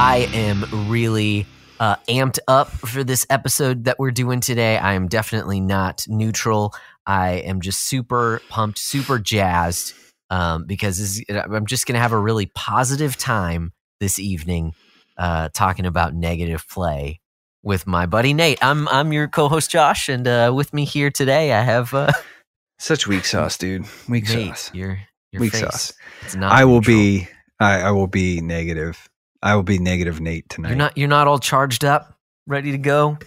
I am really uh, amped up for this episode that we're doing today. I am definitely not neutral. I am just super pumped, super jazzed um, because this, I'm just going to have a really positive time this evening uh, talking about negative play with my buddy Nate. I'm I'm your co-host Josh, and uh, with me here today I have uh, Such weak sauce, dude. Weak Nate. sauce. Your, your Weak face. sauce. It's not I will be. I, I will be negative. I will be negative Nate tonight. You're not. You're not all charged up, ready to go.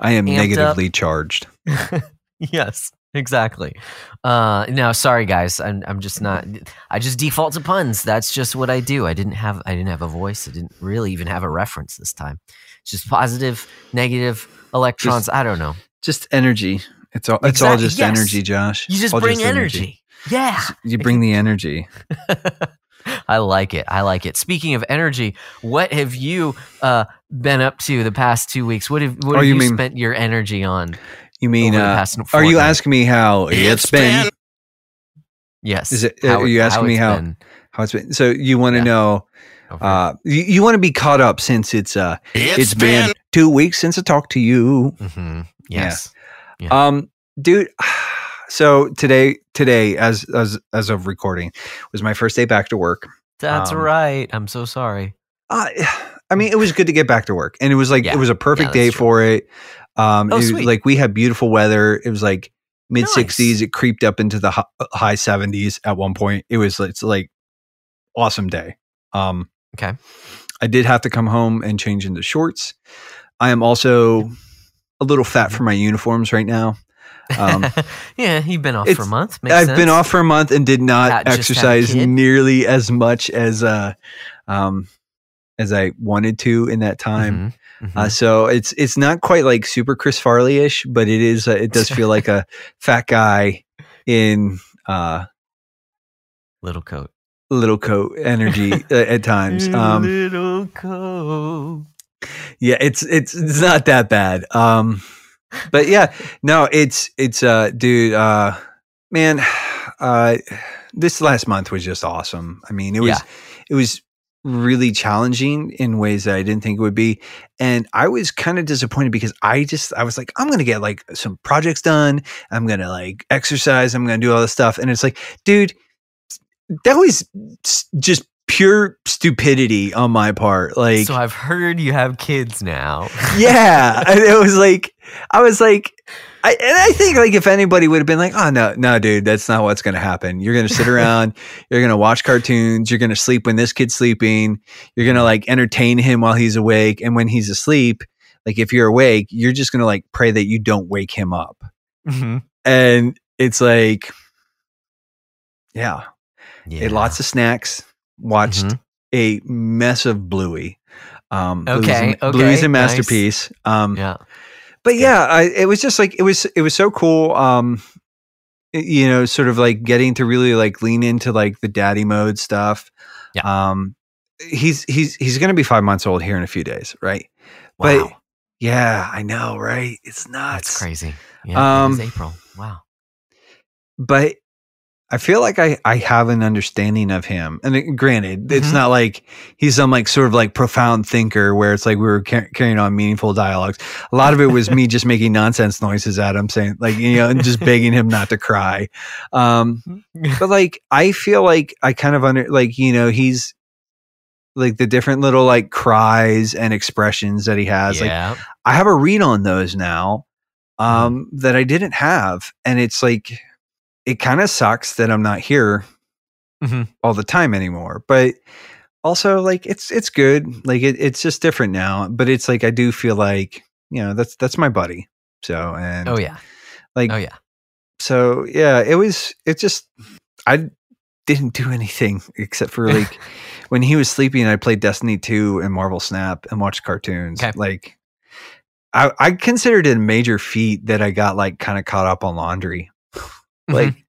I am amped up. negatively charged. yes, exactly. Uh, no, sorry guys. I'm, I'm just not. I just default to puns. That's just what I do. I didn't have. I didn't have a voice. I didn't really even have a reference this time. It's just positive, negative electrons. I don't know. Just energy. It's all. It's all just yes. energy, Josh. You just All bring energy. Yeah. You bring the energy. I like it. I like it. Speaking of energy, what have you uh, been up to the past two weeks? What have what Oh, have you you, mean- spent your energy on? You mean? over the Uh, past are you asking me how it's been? Yes. Is it- are you asking me how- been How it's been? So you want to Yeah. know? Uh, you, you want to be caught up since it's uh, it's been two weeks since I talked to you. Mhm. Yes. Yeah. Um, dude. So today, today, as as as of recording, was my first day back to work. That's um, right. I'm so sorry. Uh, I mean, it was good to get back to work, and it was like Yeah. it was a perfect Yeah, day true. for it. Um, Oh, it was sweet. like we had beautiful weather. It was like mid sixties. Nice. It creeped up into the high seventies at one point. It was it's like awesome day. Um, Okay. I did have to come home and change into shorts. I am also a little fat for my uniforms right now. Um, yeah, you've been off for a month. Makes I've sense. been off for a month and did not Uh, just had a exercise nearly as much as uh, um, as I wanted to in that time. Mhm, mhm. Uh, so it's it's not quite like super Chris Farley ish, but it is. Uh, it does feel like a fat guy in uh, Little coat. little coat energy uh, at times. Um, little coat. yeah, it's it's it's not that bad. Um, but yeah, no, it's it's uh, dude, uh, man, uh, this last month was just awesome. I mean, it was Yeah. it was really challenging in ways that I didn't think it would be, and I was kind of disappointed because I just I was like, I'm gonna get like some projects done. I'm gonna like exercise. I'm gonna do all this stuff, and it's like, dude, that was just pure stupidity on my part. Like, so I've heard you have kids now. yeah and it was like i was like I, and i think like if anybody would have been like oh no no dude that's not what's gonna happen you're gonna sit around you're gonna watch cartoons you're gonna sleep when this kid's sleeping you're gonna like entertain him while he's awake and when he's asleep like if you're awake you're just gonna like pray that you don't wake him up Mhm. and it's like yeah, Yeah. ate lots of snacks watched Mhm. a mess of bluey um Bluey's Okay, a- Bluey's okay, a nice. masterpiece um Yeah. But yeah I, it was just like it was it was so cool um you know sort of like getting to really like lean into like the daddy mode stuff Yeah. um he's he's he's gonna be five months old here in a few days right Wow. but yeah i know right it's nuts That's crazy. Yeah. Um, April. Wow. but I feel like I, I have an understanding of him. And granted, it's Mhm. not like he's some like sort of like profound thinker where it's like we were car- carrying on meaningful dialogues. A lot of it was me just making nonsense noises at him, saying like, you know, and just begging him not to cry. Um, but like, I feel like I kind of under, like, you know, he's like the different little like cries and expressions that he has. Like. I have a read on those now um, that I didn't have. And it's like, it kind of sucks that I'm not here Mhm. all the time anymore. But also, like, it's it's good. Like, it, it's just different now. But it's like I do feel like you know that's that's my buddy. So and oh yeah. like Oh yeah. so yeah, it was. It just I didn't do anything except for like when he was sleeping. I played Destiny two and Marvel Snap and watched cartoons. Okay. Like I I considered it a major feat that I got like kind of caught up on laundry. Like Mhm.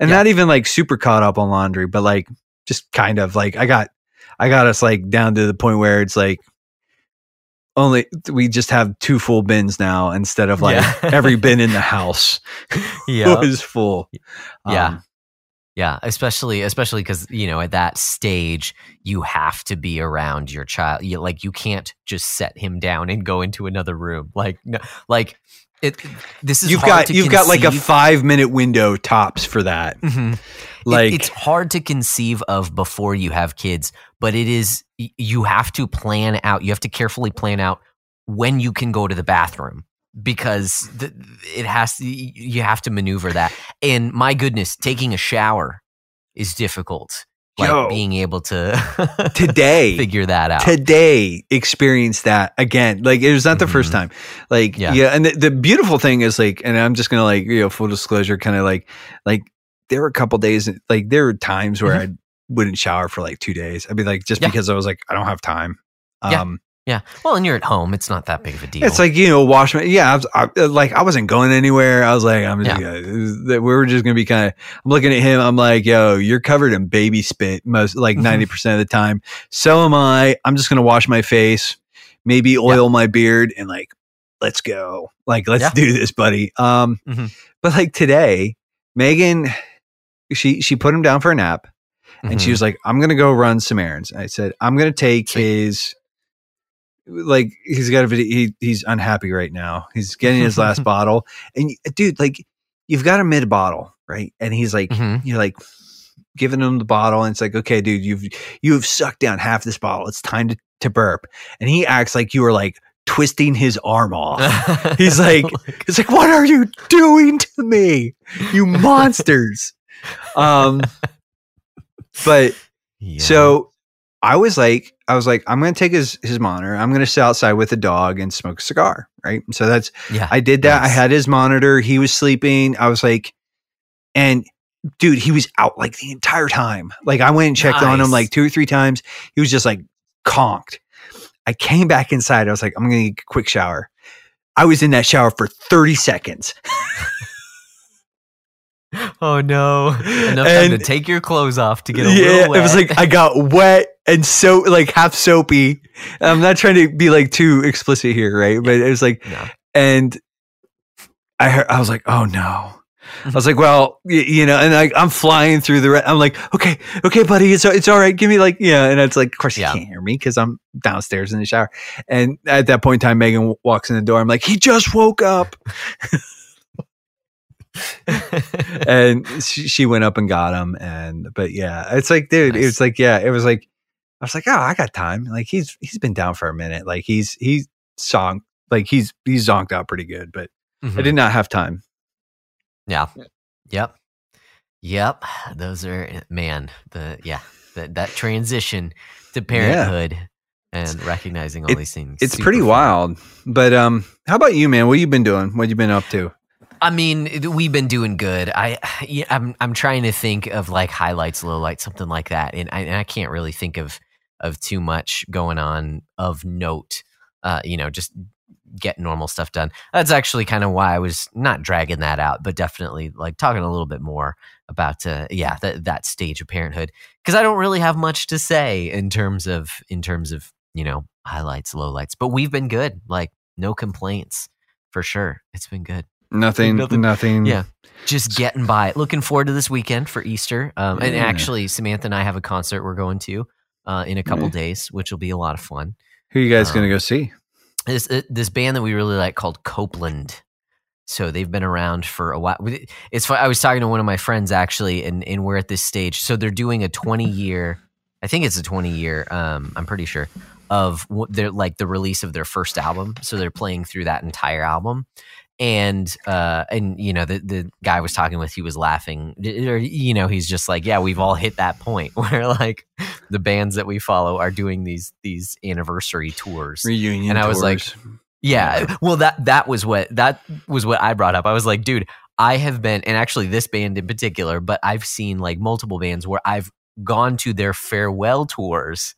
and Yeah. not even like super caught up on laundry, but like just kind of like I got I got us like down to the point where it's like only we just have two full bins now instead of like Yeah. every bin in the house yeah. was full. Yeah. Um, Yeah, especially especially because you know at that stage you have to be around your child. You like you can't just set him down and go into another room. Like no, like it. This is you've got you've got like a five minute window tops for that. Mhm. It- Like it's hard to conceive of before you have kids, but it is you have to plan out. You have to carefully plan out when you can go to the bathroom because th- it has to, you have to maneuver that. And my goodness, taking a shower is difficult. Like Yo. being able to today figure that out. today experience that again. Like it was not the first Mhm. time. Like Yeah. yeah, and the, the beautiful thing is like, and I'm just gonna like you know full disclosure, kind of like like there were a couple days like there were times where I wouldn't shower for like two days. I'd be like just Mm-hmm. Yeah. because I was like I don't have time. Yeah. Um, yeah. Well, and you're at home. It's not that big of a deal. It's like you know, wash my yeah. I was I, like I wasn't going anywhere. I was like I'm just, Yeah. we were just gonna be kind of. I'm looking at him. I'm like, yo, you're covered in baby spit most like Mhm. ninety percent of the time. So am I. I'm just gonna wash my face, maybe oil my beard, and like let's go. Like let's Yeah. do this, buddy. Um, Mhm. but like today, Megan, she she put him down for a nap and she Mhm. was like, "I'm gonna go run some errands." I said, "I'm gonna take Sweet. his." Like he's got a video. He he's unhappy right now. He's getting his last bottle, and dude, like you've got a mid bottle, right? And he's like, Mhm. you're like giving him the bottle, and it's like, okay, dude, you've you have sucked down half this bottle. It's time to to burp, and he acts like you were like twisting his arm off. He's like, It's like, what are you doing to me, you monsters? Um, but Yeah. so I was like, I was like, I'm going to take his his monitor. I'm going to sit outside with a dog and smoke a cigar, right? So that's yeah, I did that. I had his monitor. He was sleeping. I was like, and dude, he was out like the entire time. Like I went and checked on him like two or three times. He was just like conked. I came back inside. I was like, I'm going to get a quick shower. I was in that shower for 30 seconds. oh no, enough time to take your clothes off to get a yeah, little wet. it was like I got wet and so like half soapy. I'm not trying to be like too explicit here, right? But it was like, no. and I heard, I was like, oh no. I was mm-hmm. like, well, y- you know, and I, I'm flying through the. Re- I'm like, okay, okay, buddy, it's it's all right. Give me like, yeah, and it's like, of course, you Yeah. can't hear me because I'm downstairs in the shower. And at that point in time, Megan w- walks in the door. I'm like, he just woke up, and she, she went up and got him. And but yeah, it's like, dude, Nice. it's like, yeah, it was like, I was like, oh, I got time. Like he's he's been down for a minute. Like he's he's song like he's he's zonked out pretty good, but I Mhm. did not have time. Yeah. Yep. Yep. Those are man. The yeah. That that transition to parenthood and recognizing all It- these things. It's pretty fun. wild. But um, how about you, man? What you been doing? What you been up to? I mean, we've been doing good. I, yeah, I'm, I'm trying to think of like highlights, lowlights, something like that, and I, and I can't really think of, of too much going on of note. Uh, you know, just get normal stuff done. That's actually kind of why I was not dragging that out, but definitely like talking a little bit more about, uh, yeah, that that stage of parenthood because I don't really have much to say in terms of in terms of you know highlights, lowlights. But we've been good, like no complaints for sure. It's been good Nothing. Nothing. Nothing. Yeah. just getting by. Looking forward to this weekend for Easter. Um, and Yeah. actually, Samantha and I have a concert we're going to uh, in a couple Yeah. days, which will be a lot of fun. Who are you guys gonna Um, go see? This uh, this band that we really like called Copeland. So they've been around for a while. It's fun. I was talking to one of my friends actually, and and we're at this stage. So they're doing a twenty year. I think it's a twenty year. Um, I'm pretty sure of what they're like the release of their first album. So they're playing through that entire album. And uh and you know the the guy I was talking with he was laughing or you know he's just like yeah we've all hit that point where like the bands that we follow are doing these these anniversary tours Reunion. and I was like, yeah. Well, that that was what that was what I brought up. I was like, dude, I have been, and actually this band in particular, but I've seen like multiple bands where I've gone to their farewell tours,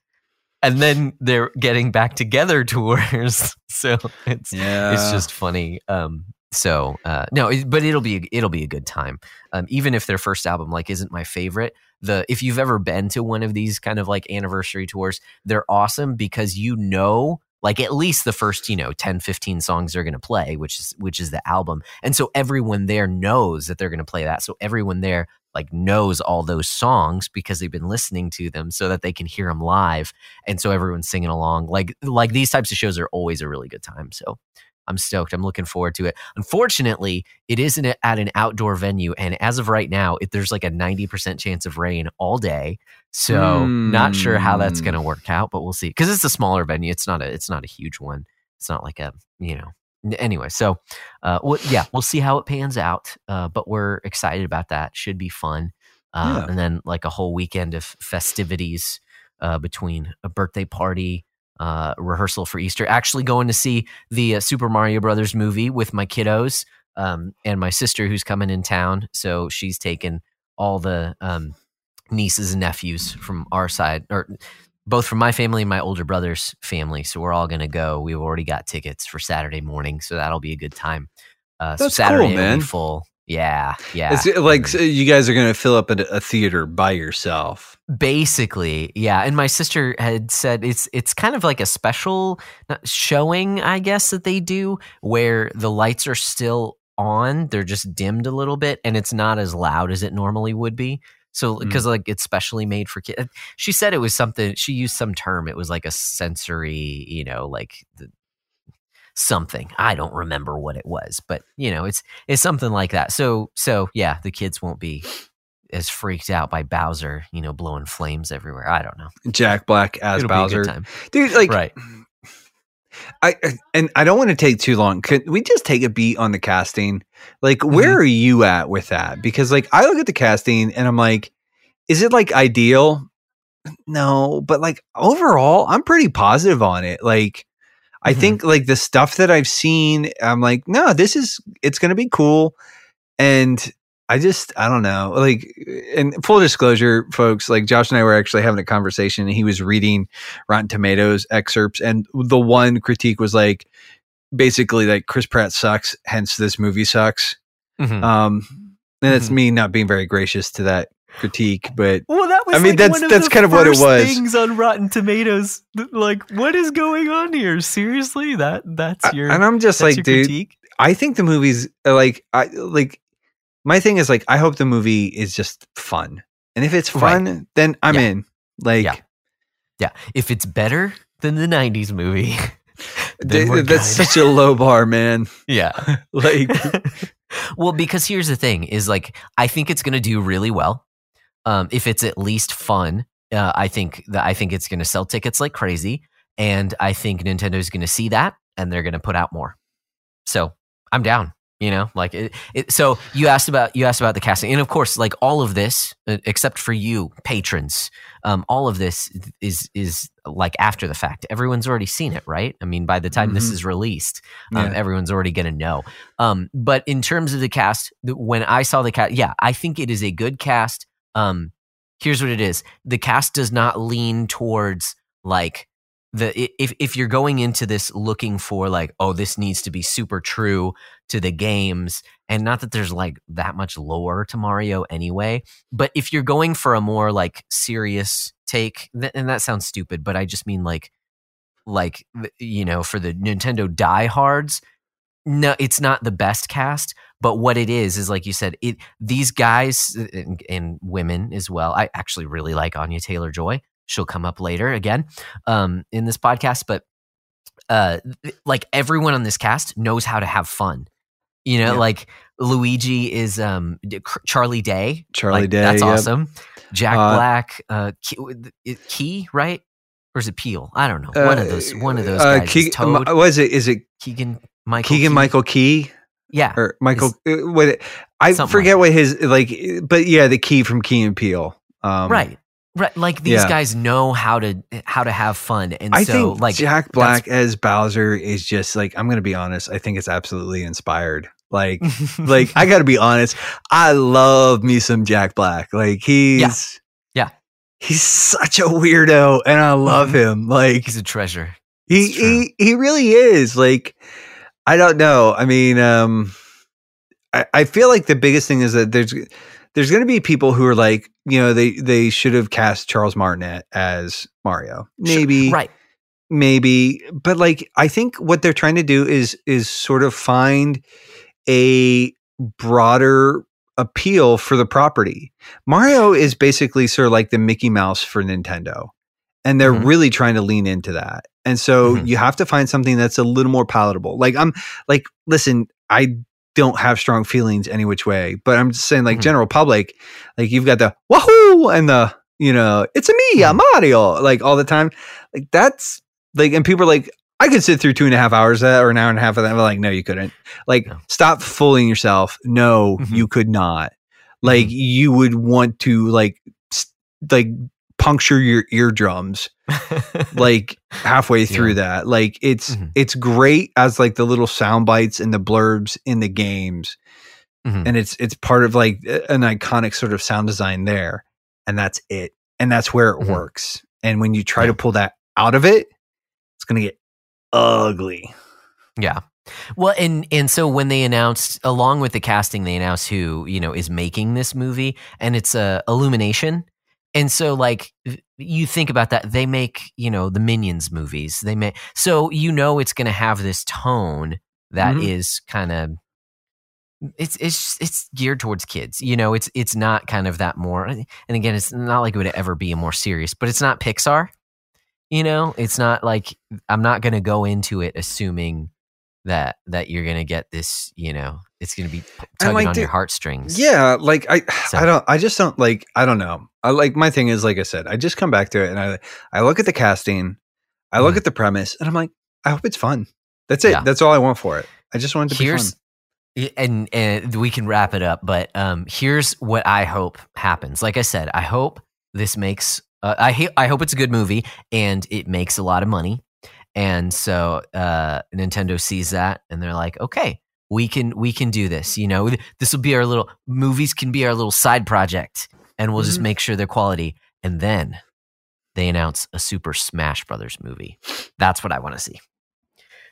and then they're getting back together tours. so it's yeah, it's just funny. Um, so uh, no, it, but it'll be it'll be a good time. Um, even if their first album like isn't my favorite, the if you've ever been to one of these kind of like anniversary tours, they're awesome because you know like at least the first you know 10 15 songs they're going to play which is which is the album and so everyone there knows that they're going to play that so everyone there like knows all those songs because they've been listening to them so that they can hear them live and so everyone's singing along. Like like these types of shows are always a really good time so i'm stoked. I'm looking forward to it. Unfortunately it isn't at an outdoor venue and as of right now it, there's like a 90% chance of rain all day so not sure how that's going to Hmm. work out but we'll see. Because it's a smaller venue it's not a it's not a huge one. It's not like a you know anyway so uh well, yeah we'll see how it pans out uh but we're excited about that should be fun uh Yeah. and then like a whole weekend of festivities uh between a birthday party uh rehearsal for easter actually going to see the uh, super mario brothers movie with my kiddos um and my sister who's coming in town so she's taken all the um nieces and nephews from our side or both from my family and my older brother's family. So we're all going to go. We've already got tickets for Saturday morning, so that'll be a good time. Uh, so That's Saturday cool, man. full. Yeah, yeah. It's like so you guys are going to fill up a, a theater by yourself. Basically, yeah. And my sister had said it's it's kind of like a special uh, showing, I guess, that they do where the lights are still on. They're just dimmed a little bit, and it's not as loud as it normally would be. So, Mm. because like it's specially made for kids. She said it was something. She used some term. It was like a sensory, you know, like the, something. I don't remember what it was, but you know, it's it's something like that. So, so yeah, the kids won't be as freaked out by Bowser, you know, blowing flames everywhere. I don't know. Jack Black as It'll Bowser, dude. Like, right. I I- and I don't want to take too long. Could we just take a beat on the casting? Like, Mm-hmm. where are you at with that? Because like I look at the casting and I'm like, is it like ideal? No, but like overall, I'm pretty positive on it. Like, I Mhm. think like the stuff that I've seen, I'm like, no, this is it's gonna be cool. And I just I don't know. Like and full disclosure, folks, like Josh and I were actually having a conversation and he was reading Rotten Tomatoes excerpts and the one critique was like basically like Chris Pratt sucks, hence this movie sucks. Mhm. Um and that's Mhm. me not being very gracious to that critique, but well, that was I mean, like that's- that's kind of what it was. Things on Rotten Tomatoes, like what is going on here? Seriously, that that's I- your and I'm just like, dude, critique? I think the movie's uh, like I like my thing is like I hope the movie is just fun. And if it's Right. fun, then I'm Yeah. in. Like Yeah. Yeah, if it's better than the '90s movie, then th- we're that's good. such a low bar, man. yeah. Like well, because here's the thing: is like I think it's going to do really well. Um, if it's at least fun, uh, I think that I think it's going to sell tickets like crazy, and I think Nintendo's going to see that, and they're going to put out more. So I'm down. You know, like it, it. So you asked about you asked about the casting, and of course, like all of this, uh, except for you patrons, um, all of this is is like after the fact. Everyone's already seen it, right? I mean, by the time this Mhm. is released, um, Yeah. everyone's already going to know. Um, but in terms of the cast, when I saw the cast, yeah, I think it is a good cast. Um, here's what it is: the cast does not lean towards like the if if you're going into this looking for like, oh, this needs to be super true to the games, and not that there's like that much lore to Mario anyway. But if you're going for a more like serious take, th- and that sounds stupid, but I just mean like like you know for the Nintendo diehards no it's not the best cast but what it is is like you said it these guys and, and women as well i actually really like anya taylor joy she'll come up later again um in this podcast but uh like everyone on this cast knows how to have fun you know Yeah. like luigi is um charlie day Charlie like, Day. that's yep. awesome jack Uh, black uh key, key right or is it Peele i don't know one of those one of those Uh, guys Keegan, Toad, was it? Is it keegan michael Keegan Key. Michael Key yeah or Michael? uh, what? I forget like what his like, but yeah, the key from Key and Peele. Um, right right like these yeah. guys know how to how to have fun and I so think like Jack Black as Bowser is just like I'm gonna be honest. I think it's absolutely inspired. Like, like I got to be honest. I love me some Jack Black. Like he's Yeah. he's such a weirdo, and I love him. Like he's a treasure he he he really is. Like I don't know. I mean, um, I I feel like the biggest thing is that there's there's going to be people who are like, you know, they they should have cast Charles Martinet as Mario. Sure, Maybe right maybe but like i think what they're trying to do is is sort of find a broader appeal for the property. Mario is basically sort of like the Mickey Mouse for Nintendo. And they're Mhm. really trying to lean into that. And so Mhm. you have to find something that's a little more palatable. Like I'm like, listen, I don't have strong feelings any which way, but I'm just saying, like Mhm. general public, like you've got the wahoo and the you know, it's a me, I'm Mm-hmm. Mario, like all the time. Like that's like, and people are like, I could sit through two and a half hours of that or an hour and a half of that. I'm like, no, you couldn't. Like, No. stop fooling yourself. No, Mhm. you could not. Like, Mhm. you would want to like, s- like puncture your eardrums like halfway through Yeah. that. Like it's Mhm. it's great as like the little sound bites and the blurbs in the games. Mhm. And it's it's part of like an iconic sort of sound design there. And that's it. And that's where it Mhm. works. And when you try Yeah. to pull that out of it, it's gonna get ugly. Yeah. Well, and and so when they announced, along with the casting, they announced who you know is making this movie, and it's a uh, Illumination. And so, like, you think about that, they make you know the Minions movies. They make so you know it's going to have this tone that is Mhm. kind of it's it's it's geared towards kids. You know, it's it's not kind of that more. And again, it's not like it would ever be a more serious, but it's not Pixar. You know, it's not like I'm not going to go into it assuming that that you're going to get this. You know, it's going to be tugging like on the- your heartstrings. Yeah, like I So- I don't I just don't like I don't know. I like my thing is like I said, I just come back to it and I I look at the casting, I look Mhm. at the premise, and I'm like, I hope it's fun. That's it. Yeah. That's all I want for it. I just want it to here's be fun. and and we can wrap it up but um here's what i hope happens like i said i hope this makes uh, i ha- i hope it's a good movie and it makes a lot of money and so uh nintendo sees that and they're like okay we can we can do this you know this will be our little movies can be our little side project and we'll just Mhm. make sure they're quality and then they announce a super smash brothers movie that's what i want to see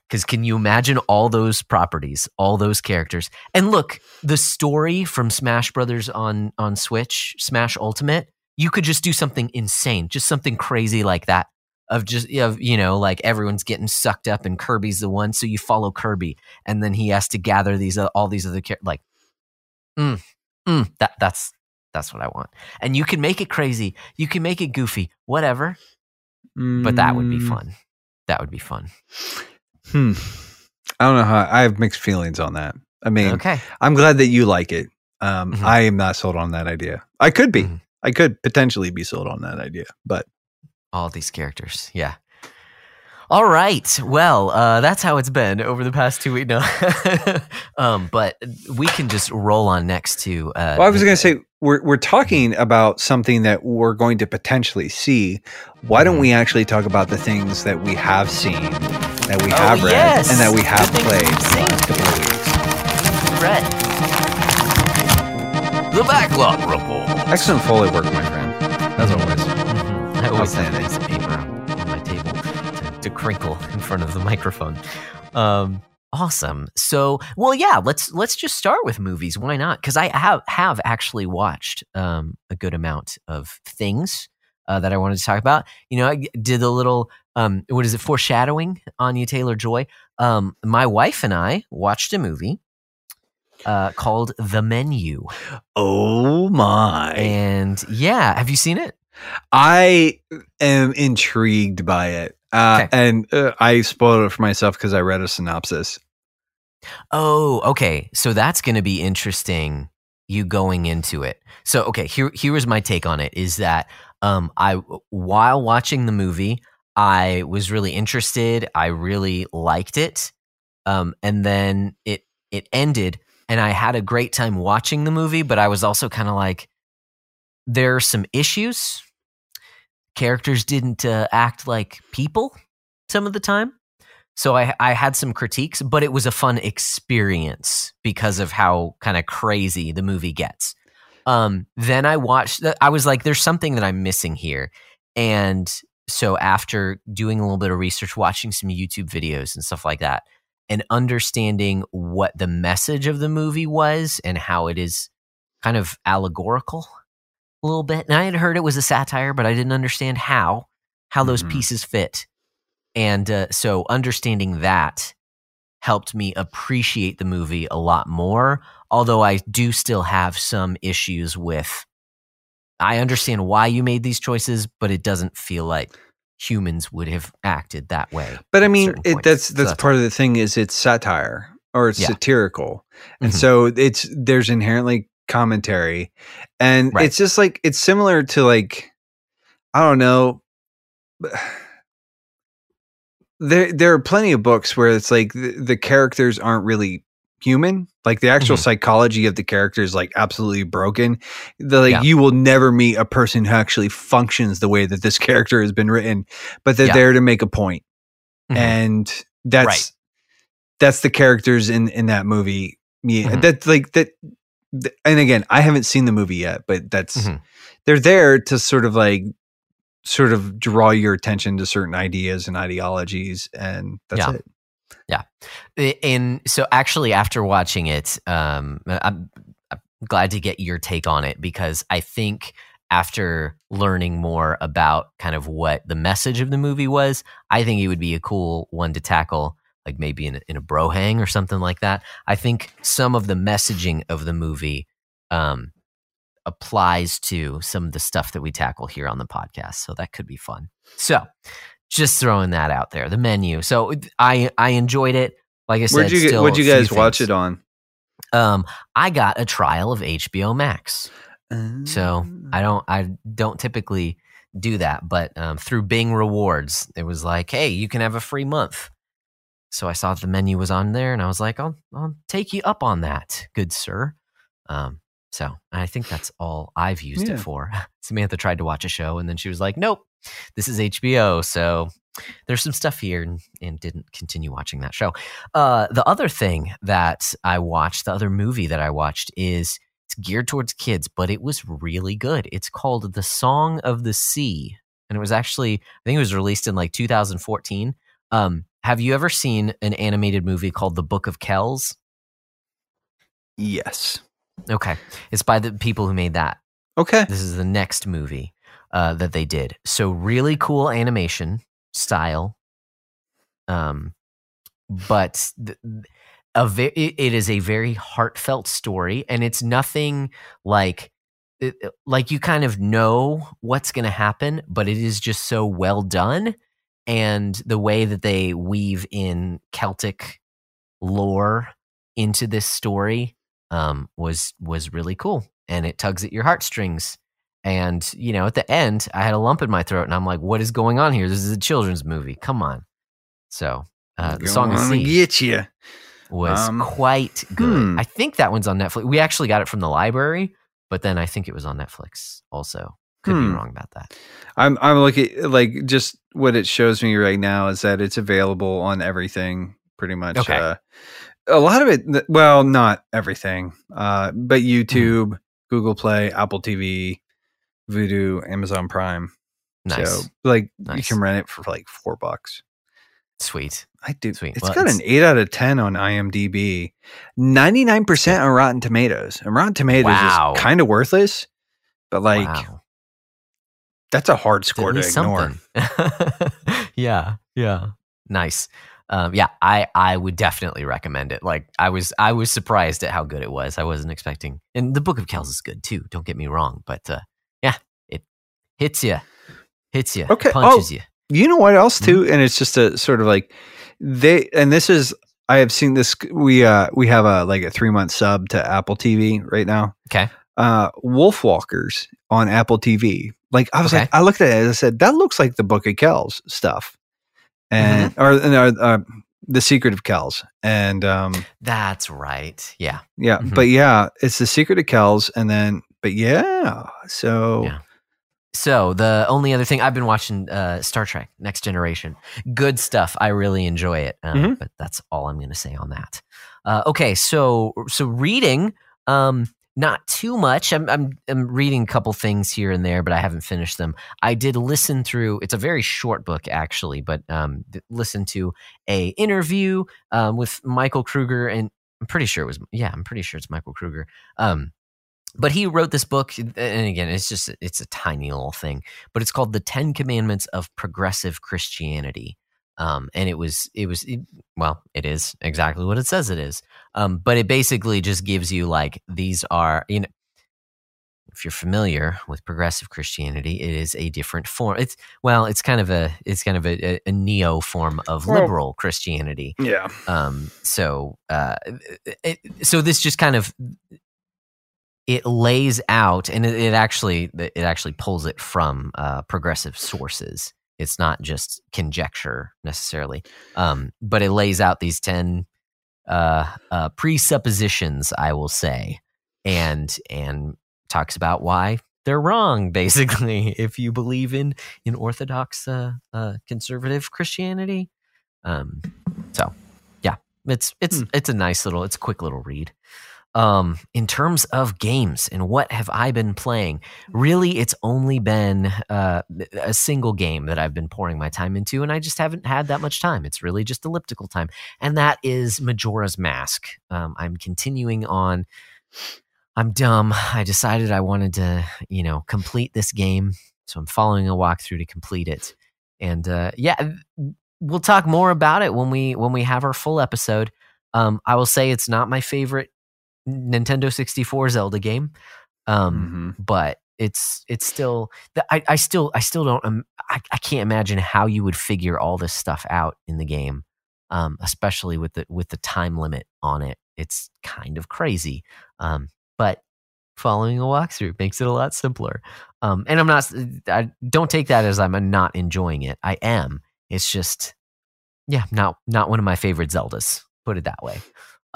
because can you imagine all those properties, all those characters? And look, the story from Smash Brothers on on Switch, Smash Ultimate, you could just do something insane, just something crazy like that. Of just of you know, like everyone's getting sucked up, and Kirby's the one, so you follow Kirby, and then he has to gather these uh, all these other characters. Like, mm, mm, that that's that's what I want. And you can make it crazy, you can make it goofy, whatever. But that would be Mm, fun. That would be fun. Hmm. I don't know how I have mixed feelings on that. I mean, Okay. I'm glad that you like it. Um, Mhm. I am not sold on that idea. I could be. Mhm. I could potentially be sold on that idea, but all these characters. Yeah. All right. Well, uh, that's how it's been over the past two weeks. No, um, but we can just roll on next to. Uh, well, I was going to say we're we're talking about something that we're going to potentially see. Why don't we actually talk about the things that we have seen, that we Oh, have read, yes. and that we have Good things played we've the last couple of weeks? Brett. The backlog report. Excellent foley work, my friend. As always. I always have a piece of paper on my table to, to crinkle in front of the microphone. Um, awesome. So, well, yeah, let's let's just start with movies. Why not? Because I have have actually watched um, a good amount of things uh, that I wanted to talk about. You know, I did a little um, what is it foreshadowing Anya Taylor Joy. Um, my wife and I watched a movie uh, called The Menu, Oh my! and yeah, have you seen it? I am intrigued by it. Uh, Okay. And uh, I spoiled it for myself because I read a synopsis. Oh, okay. So that's going to be interesting. You going into it. So okay, here here is my take on it. Is that um, I while watching the movie, I was really interested. I really liked it, um, and then it it ended, and I had a great time watching the movie. But I was also kind of like, there are some issues. Characters didn't uh, act like people some of the time. So I I had some critiques, but it was a fun experience because of how kind of crazy the movie gets. Um, then I watched. The, I was like, "There's something that I'm missing here," and so after doing a little bit of research, watching some YouTube videos and stuff like that, and understanding what the message of the movie was and how it is kind of allegorical a little bit. And I had heard it was a satire, but I didn't understand how how those Mhm. pieces fit. And uh, so understanding that helped me appreciate the movie a lot more. Although I do still have some issues with. I understand why you made these choices, but it doesn't feel like humans would have acted that way. But I mean, it, points. that's So that's part of the thing is it's satire or it's Yeah. satirical, and Mhm. so it's there's inherently commentary, and Right. it's just like it's similar to like I don't know. There there are plenty of books where it's like the, the characters aren't really human like the actual Mhm. psychology of the character is like absolutely broken the, like Yeah. you will never meet a person who actually functions the way that this character has been written but they're Yeah. there to make a point Mhm. and that's Right. that's the characters in in that movie yeah Mhm. that's like that th- and again i haven't seen the movie yet but that's Mhm. they're there to sort of like sort of draw your attention to certain ideas and ideologies and that's Yeah. it I- and so actually after watching it um I'm, I'm glad to get your take on it because i think after learning more about kind of what the message of the movie was i think it would be a cool one to tackle like maybe in a, in a bro hang or something like that. I think some of the messaging of the movie um applies to some of the stuff that we tackle here on the podcast. So that could be fun. So just throwing that out there the menu. So i i enjoyed it. Like i said where'd you where'd you guys watch things. it on? Um i got a trial of hbo max. So i don't i don't typically do that but um, through bing rewards it was like hey you can have a free month so i saw the menu was on there and i was like i'll, I'll take you up on that good sir um, so i think that's all i've used Yeah. it for samantha tried to watch a show and then she was like nope this is hbo so there's some stuff here and, and didn't continue watching that show uh, the other thing that i watched the other movie that i watched is it's geared towards kids, but it was really good. It's called The Song of the Sea. And it was actually, I think it was released in like 2014. Um, have you ever seen an animated movie called The Book of Kells? yes Okay. It's by the people who made that. okay This is the next movie uh, that they did. So really cool animation style. Um, but th- a ve- it is a very heartfelt story, and it's nothing like it- like you kind of know what's going to happen, but it is just so well done, and the way that they weave in Celtic lore into this story um, was was really cool, and it tugs at your heartstrings. And you know, at the end, I had a lump in my throat, and I'm like, "What is going on here? This is a children's movie. Come on!" So, uh, the song of the Gonna sea get you was Um, quite good. hmm. I think that one's on Netflix. We actually got it from the library, but then I think it was on Netflix also. Could be Hmm. wrong about that. i'm i'm looking like just what it shows me right now is that it's available on everything pretty much Okay. uh, a lot of it well not everything uh but Mm-hmm. youtube google play apple tv Vudu amazon prime Nice. so like you can rent it for like four bucks Sweet. I do. Sweet. It's Well, got an eight out of ten on IMDb, ninety nine percent on Rotten Tomatoes, and Rotten Tomatoes Wow. is kind of worthless, but like wow. That's a hard score to ignore. yeah. Yeah. Nice. Um, yeah, I, I would definitely recommend it. Like I was I was surprised at how good it was. I wasn't expecting. And the Book of Kells is good too. Don't get me wrong, but uh, yeah, it hits you, hits you, Okay, punches you. You know what else Mm-hmm. too, and it's just a sort of like they and this is I have seen this. We uh we have a like a three month sub to Apple TV right now. Okay. Uh, Wolfwalkers on Apple TV. Like I was Okay. like, I looked at it. and I said that looks like the Book of Kells stuff, and Mm-hmm. or no, uh, the Secret of Kells, and um That's right. Yeah. Yeah, Mhm. but yeah, it's the secret of Kells, and then but yeah, so Yeah. So the only other thing I've been watching uh, Star Trek Next Generation, good stuff. I really enjoy it, uh, Mhm. but that's all I'm going to say on that. Uh, okay, so so reading, um, not too much. I'm, I'm I'm reading a couple things here and there, but I haven't finished them. I did listen through. It's a very short book actually, but um, listen to a interview um, with Michael Kruger, and I'm pretty sure it was yeah, I'm pretty sure it's Michael Kruger. Um, but he wrote this book and again it's just it's a tiny little thing but it's called the 10 commandments of progressive christianity Um, and it was it was it, well, it is exactly what it says it is. Um, but it basically just gives you like these are you know if you're familiar with progressive Christianity, it is a different form. It's well, it's kind of a it's kind of a, a neo form of Well- liberal Christianity. Yeah. Um, so uh, it, so this just kind of it lays out, and it, it actually it actually pulls it from uh, progressive sources. It's not just conjecture necessarily, um, but it lays out these ten uh, uh, presuppositions, I will say, and and talks about why they're wrong. Basically, if you believe in in Orthodox uh, uh, conservative Christianity, um, so yeah, it's it's Hmm. it's a nice little, it's a quick little read. Um, in terms of games and what have I been playing? Really, it's only been uh, a single game that I've been pouring my time into, and I just haven't had that much time. It's really just elliptical time, and that is Majora's Mask. Um, I'm continuing on. I'm dumb. I decided I wanted to, you know, complete this game, so I'm following a walkthrough to complete it. And uh, yeah, we'll talk more about it when we when we have our full episode. Um, I will say it's not my favorite Nintendo 64 Zelda game, um, Mhm. but it's it's still I, I still I still don't um, I, I can't imagine how you would figure all this stuff out in the game, um, especially with the with the time limit on it. It's kind of crazy, um, but following a walkthrough makes it a lot simpler. Um, and I'm not I don't take that as I'm not enjoying it. I am. It's just yeah, not not one of my favorite Zeldas. Put it that way.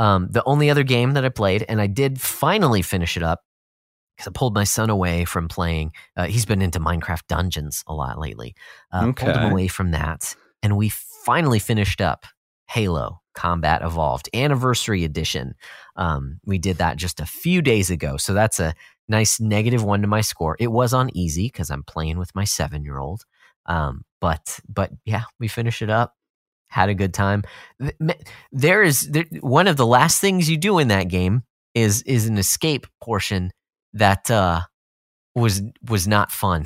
Um, the only other game that I played, and I did finally finish it up because I pulled my son away from playing. Uh, he's been into Minecraft Dungeons a lot lately. Uh, Pulled him away from that, and we finally finished up Halo Combat Evolved Anniversary Edition. Um, we did that just a few days ago, so that's a nice negative one to my score. It was on easy because I'm playing with my seven year old. Um, but but yeah, we finished it up. Had a good time. There is there, one of the last things you do in that game is is an escape portion that uh, was was not fun.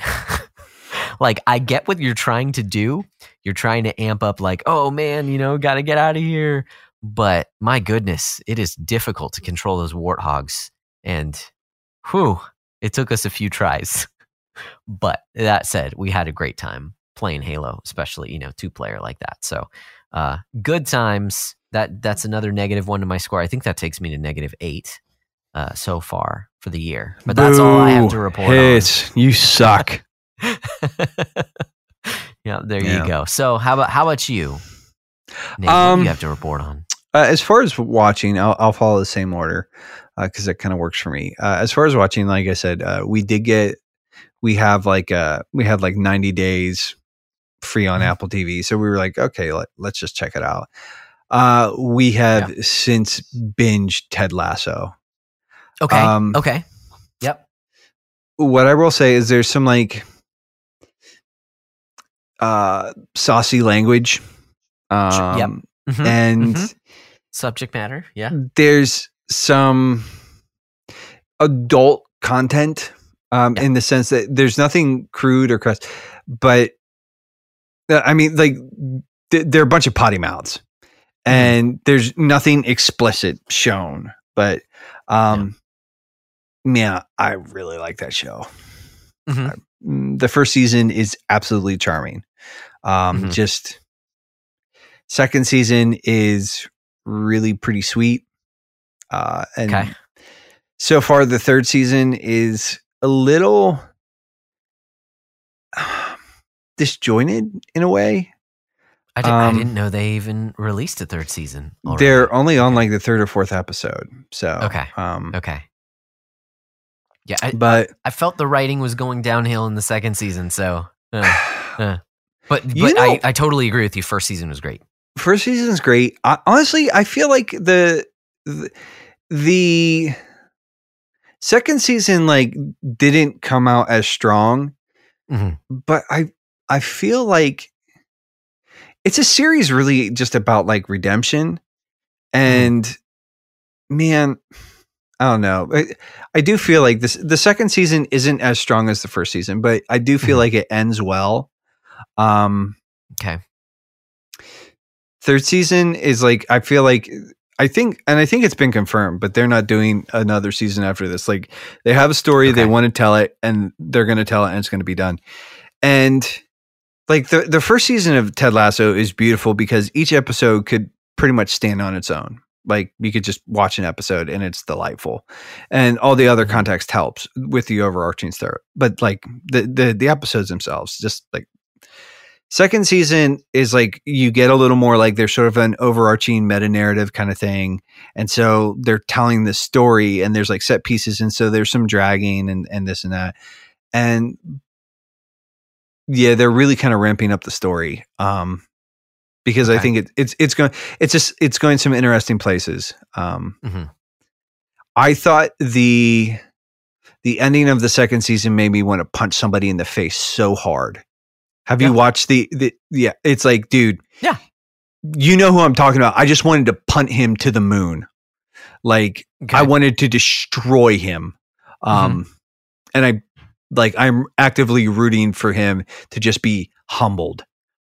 like I get what you're trying to do. You're trying to amp up like, "Oh man, you know, got to get out of here." But my goodness, it is difficult to control those warthogs and whew, it took us a few tries. but that said, we had a great time playing Halo, especially, you know, two player like that. So, uh good times. That that's another negative one to my score. I think that takes me to negative 8 uh so far for the year. But that's all I have to Boo. report on. You suck. yeah, there Yeah. you go. So how about how about you? Nate, Um, you have to report on? Uh, as far as watching, I'll, I'll follow the same order because it kind of works for me. Uh, as far as watching, like I said, uh, we did get, we have like, uh, we had like 90 days free on Mhm. Apple TV. So we were like, okay, let, let's just check it out. Uh, we have since binged Ted Lasso. Okay. um, okay. Yep. What I will say is there's some like uh, saucy language. Um, yep. Mhm. And mhm. Subject matter. Yeah. there's some adult content um, Yeah. in the sense that there's nothing crude or crust, but I mean, like they're a bunch of potty mouths, Mm-hmm. and there's nothing explicit shown. But um, yeah, I really like that show. Mhm. Mm, The first season is absolutely charming. Um, Mhm. Just second season is really pretty sweet. Uh, and Okay. so far, the third season is a little disjointed in a way. I, did, I um, didn't know they even released a third season. already. They're only on like the third or fourth episode. So Okay. um, okay. Yeah, I, but I felt the writing was going downhill in the second season. So, uh, but You but I, know- I totally agree with you. First season was great. first season's great. I, honestly, I feel like the, the the second season like didn't come out as strong, Mhm. but I I feel like it's a series really just about like redemption and man I don't know. I, I do feel like this the second season isn't as strong as the first season, but I do feel Mhm. like it ends well. Um Okay. third season is like I feel like I think and I think it's been confirmed, but they're not doing another season after this. Like they have a story, Okay. they want to tell it, and they're going to tell it, and it's going to be done. And like the the first season of Ted Lasso is beautiful because each episode could pretty much stand on its own. Like you could just watch an episode and it's delightful, and all the other Mhm. context helps with the overarching story. But like the the the episodes themselves, just like second season is like you get a little more like there's sort of an overarching meta narrative kind of thing, and so they're telling the story, and there's like set pieces, and so there's some dragging and and this and that, and yeah, they're really kind of ramping up the story. Um, because I think it, it's it's going it's just it's going some interesting places. Um, Mhm. I thought the the ending of the second season made me want to punch somebody in the face so hard. Have Yeah. you watched the, the yeah, it's like, dude. Yeah. You know who I'm talking about. I just wanted to punt him to the moon. Like Okay. I wanted to destroy him. Um and I like I'm actively rooting for him to just be humbled.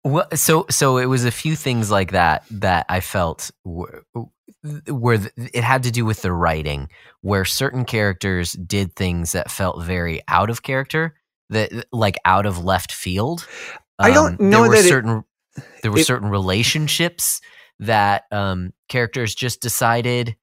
Well, so so it was a few things like that that I felt were, where it had to do with the writing, where certain characters did things that felt very out of character, that like out of left field. I don't Um, know there were that it- certain there were it- certain relationships that um, characters just decided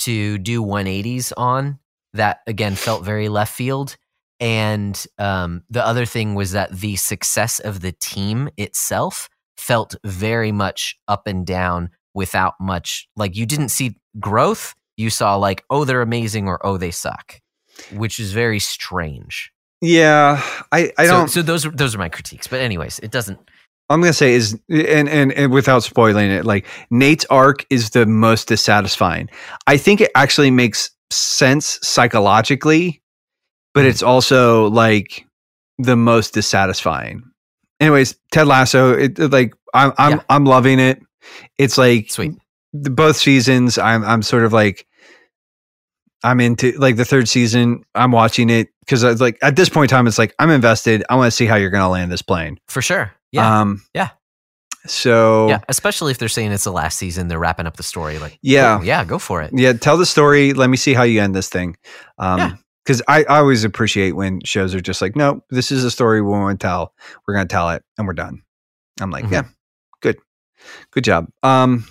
to do 180s on that again felt very left field and um, the other thing was that the success of the team itself felt very much up and down without much like you didn't see growth you saw like oh they're amazing or oh they suck which is very strange Yeah. I, I so, don't so those are those are my critiques but anyways it doesn't I'm gonna say is and, and and without spoiling it, like Nate's arc is the most dissatisfying. I think it actually makes sense psychologically, but it's also like the most dissatisfying. Anyways, Ted Lasso, it it, like I'm I'm Yeah. I'm loving it. It's like Sweet. the, both seasons. I'm I'm sort of like I'm into like the third season. I'm watching it because I was like at this point in time, it's like I'm invested. I want to see how you're gonna land this plane. for sure yeah Um, Yeah. So yeah especially if they're saying it's the last season they're wrapping up the story like Yeah. cool, yeah go for it yeah, tell the story. Let me see how you end this thing. Um, Yeah. Because I, I always appreciate when shows are just like, no, this is a story we want to tell. We're gonna tell it, and we're done. I'm like, Mhm. yeah, good, good job. Um,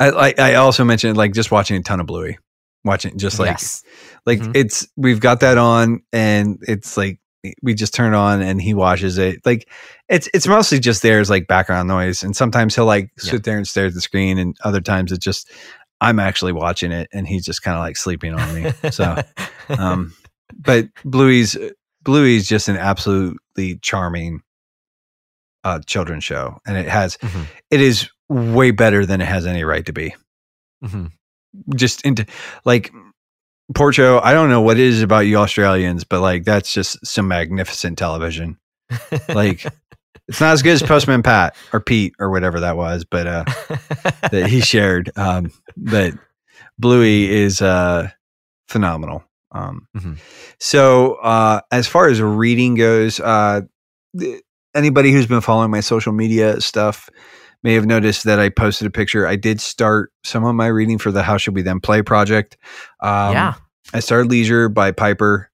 I I also mentioned like just watching a ton of Bluey, watching just like yes like Mhm. it's we've got that on, and it's like we just turn it on and he watches it. Like it's it's mostly just there as like background noise, and sometimes he'll like Yeah. sit there and stare at the screen, and other times it's just I'm actually watching it, and he's just kind of like sleeping on me. So, um, but Bluey's Bluey's just an absolutely charming uh children's show, and it has Mhm. it is way better than it has any right to be. Mhm. Just into like Porcho, I don't know what it is about you Australians, but like that's just some magnificent television. Like it's not as good as Postman Pat or Pete or whatever that was, but uh that he shared. Um but Bluey is uh phenomenal. Um Mhm. so uh as far as reading goes, uh th- anybody who's been following my social media stuff may have noticed that I posted a picture. I did start some of my reading for the How Should We Then Play project. Um, yeah I started Leisure by Pieper.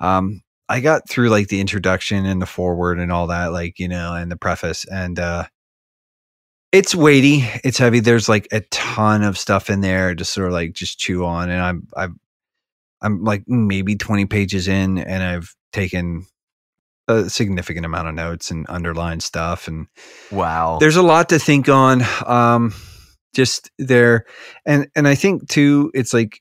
Um, I got through like the introduction and the forward and all that, like, you know, and the preface. And uh it's weighty, it's heavy. There's like a ton of stuff in there to sort of like just chew on. And I'm I'm I'm like maybe 20 pages in and I've taken a significant amount of notes and underlined stuff and wow there's a lot to think on um just there and and i think too it's like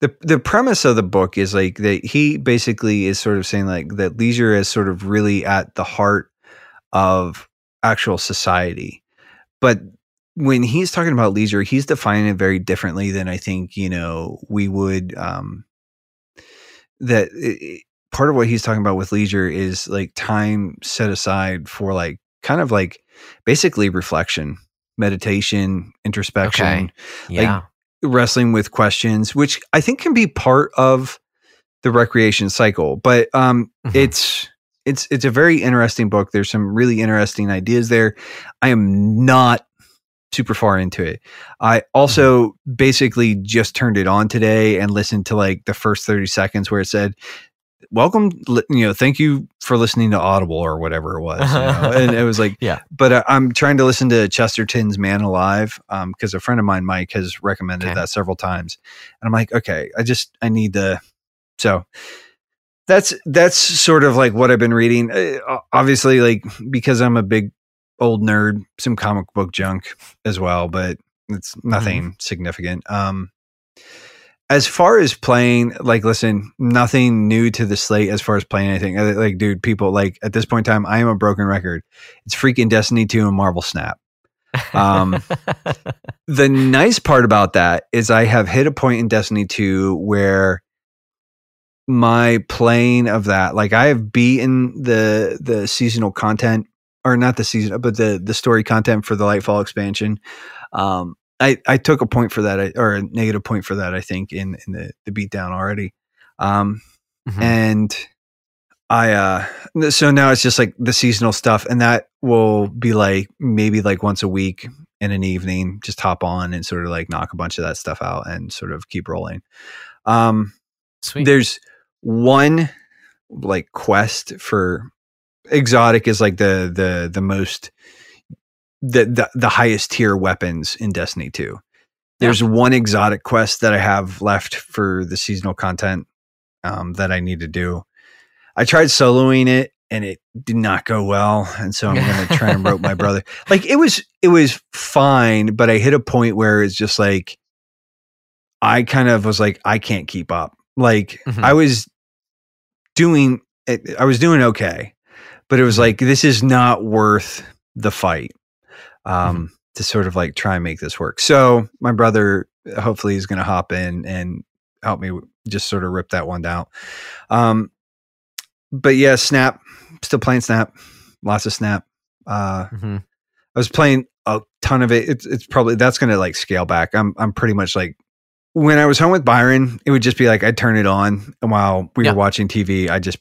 the the premise of the book is like that he basically is sort of saying like that leisure is sort of really at the heart of actual society. But when he's talking about leisure he's defining it very differently than i think you know we would um that it, part of what he's talking about with leisure is like time set aside for like kind of like basically reflection, meditation, introspection, yeah wrestling with questions, which I think can be part of the recreation cycle. But um Mhm. it's it's it's a very interesting book. There's some really interesting ideas there. I am not super far into it. I also basically just turned it on today and listened to like the first 30 seconds where it said, Welcome, you know, thank you for listening to Audible or whatever it was. you know? and it was like, Yeah. But uh, I'm trying to listen to Chesterton's Man Alive because a friend of mine, Mike, has recommended Okay. that several times. And I'm like, okay, I just, I need to. So that's that's sort of like what I've been reading. Uh, obviously, like because I'm a big old nerd, some comic book junk as well, but it's nothing significant. Um, as far as playing, like, listen, nothing new to the slate as far as playing anything. Uh, Like, dude, people like at this point in time, I am a broken record. It's freaking Destiny 2 and Marvel Snap. Um, the nice part about that is I have hit a point in Destiny 2 where my playing of that, like I have beaten the the seasonal content or not the season, but the the story content for the Lightfall expansion. Um, I I took a point for that, or a negative point for that, I think in in the the beatdown already. Um, Mhm. and I uh so now it's just like the seasonal stuff and that will be like maybe like once a week in an evening just hop on and sort of like knock a bunch of that stuff out and sort of keep rolling. Um Sweet. there's one like quest for exotic is like the the the most the the, the highest tier weapons in Destiny 2. There's one exotic quest that I have left for the seasonal content um, that I need to do. I tried soloing it and it did not go well, and so I'm going to try and rope my brother. Like it was it was fine, but I hit a point where it's just like I kind of was like I can't keep up. Like Mhm. I was doing I was doing okay, but it was like this is not worth the fight. Um to sort of like try and make this work. So my brother hopefully is going to hop in and help me just sort of rip that one down. Um, but yeah, Snap, still playing Snap, lots of Snap. Uh, Mhm. I was playing a ton of it. It's, it's probably that's going to like scale back. I'm I'm pretty much like when I was home with Byron, it would just be like I'd turn it on, and while we Yeah. were watching TV, I just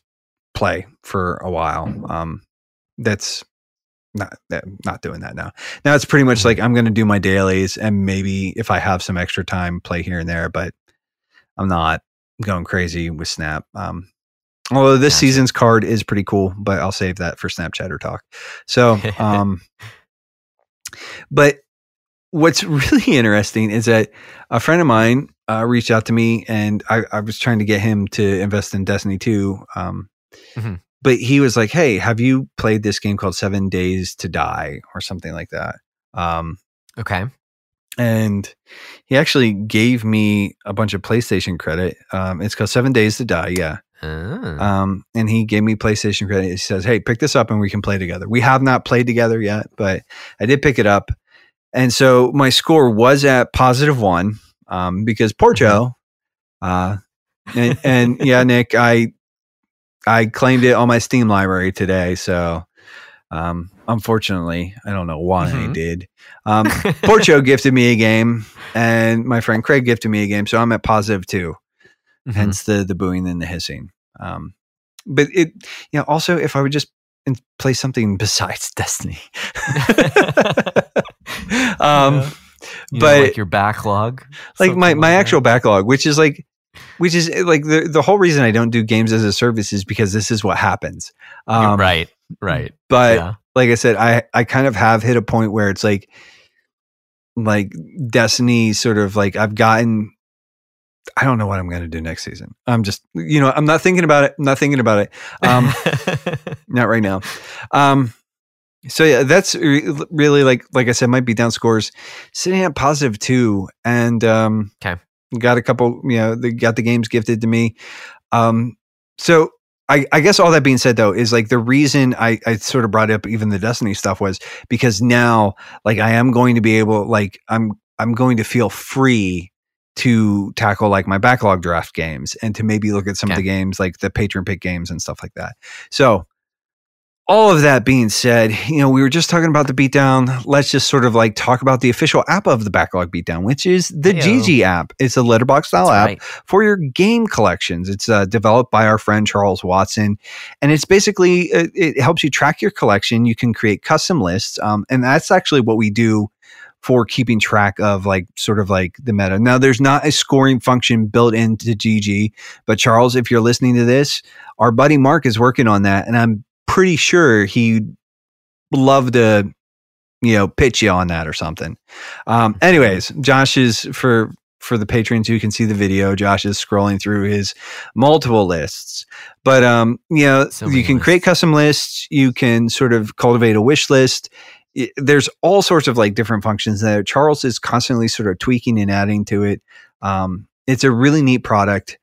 play for a while. Um, that's not not doing that now. Now it's pretty much like I'm going to do my dailies, and maybe if I have some extra time, play here and there. But I'm not going crazy with Snap. Um, although this season's card is pretty cool, but I'll save that for Snap Chatter talk. So, um, but what's really interesting is that a friend of mine uh, reached out to me, and I, I was trying to get him to invest in Destiny 2. Um, Mhm. But he was like, "Hey, have you played this game called Seven Days to Die or something like that?" Um, Okay. and he actually gave me a bunch of PlayStation credit. Um, it's called Seven Days to Die. Yeah. Ah. Um, and he gave me PlayStation credit. He says, "Hey, pick this up and we can play together." We have not played together yet, but I did pick it up, and so my score was at positive one um, because Porcho, uh, and, and yeah, Nick, I I claimed it on my Steam library today, so um, unfortunately, I don't know why I Mhm. did. Um, Porcho gifted me a game, and my friend Craig gifted me a game, so I'm at positive two Mhm. hence the the booing and the hissing. Um, but it, you know, also if I would just play something besides Destiny, um, Yeah. You know, but like your backlog, like my my actual backlog, which is like, which is eh, like the the whole reason I don't do games as a service is because this is what happens. Um, right, right. But yeah. like I said, I I kind of have hit a point where it's like, like Destiny, sort of like I've gotten. I don't know what I'm going to do next season. I'm just, you know, I'm not thinking about it. I'm not thinking about it. Um, not right now. Um, so yeah, that's re- really like, like I said, my beatdown scores sitting at positive two, and um, Okay. Got a couple, you know, they got the games gifted to me. Um, so I, I guess all that being said though is like the reason I, I sort of brought up even the Destiny stuff was because now like I am going to be able like I'm I'm going to feel free to tackle like my backlog draft games and to maybe look at some of the games like the patron pick games and stuff like that. So all of that being said, you know, we were just talking about the beatdown. Let's just sort of like talk about the official app of the backlog beatdown, which is the. GG app. It's a Letterboxd style app right. for your game collections. It's uh, developed by our friend Charles Watson, and it's basically it, it helps you track your collection. You can create custom lists, um, and that's actually what we do for keeping track of like sort of like the meta. Now, there's not a scoring function built into GG, but Charles, if you're listening to this, our buddy Mark is working on that, and I'm pretty sure he'd love to you know pitch you on that or something. Um anyways josh is for for the patrons who can see the video josh is scrolling through his multiple lists. But um you know So you can create custom lists. You can sort of cultivate a wish list. There's all sorts of like different functions there. Charles is constantly sort of tweaking and adding to it. Um it's a really neat product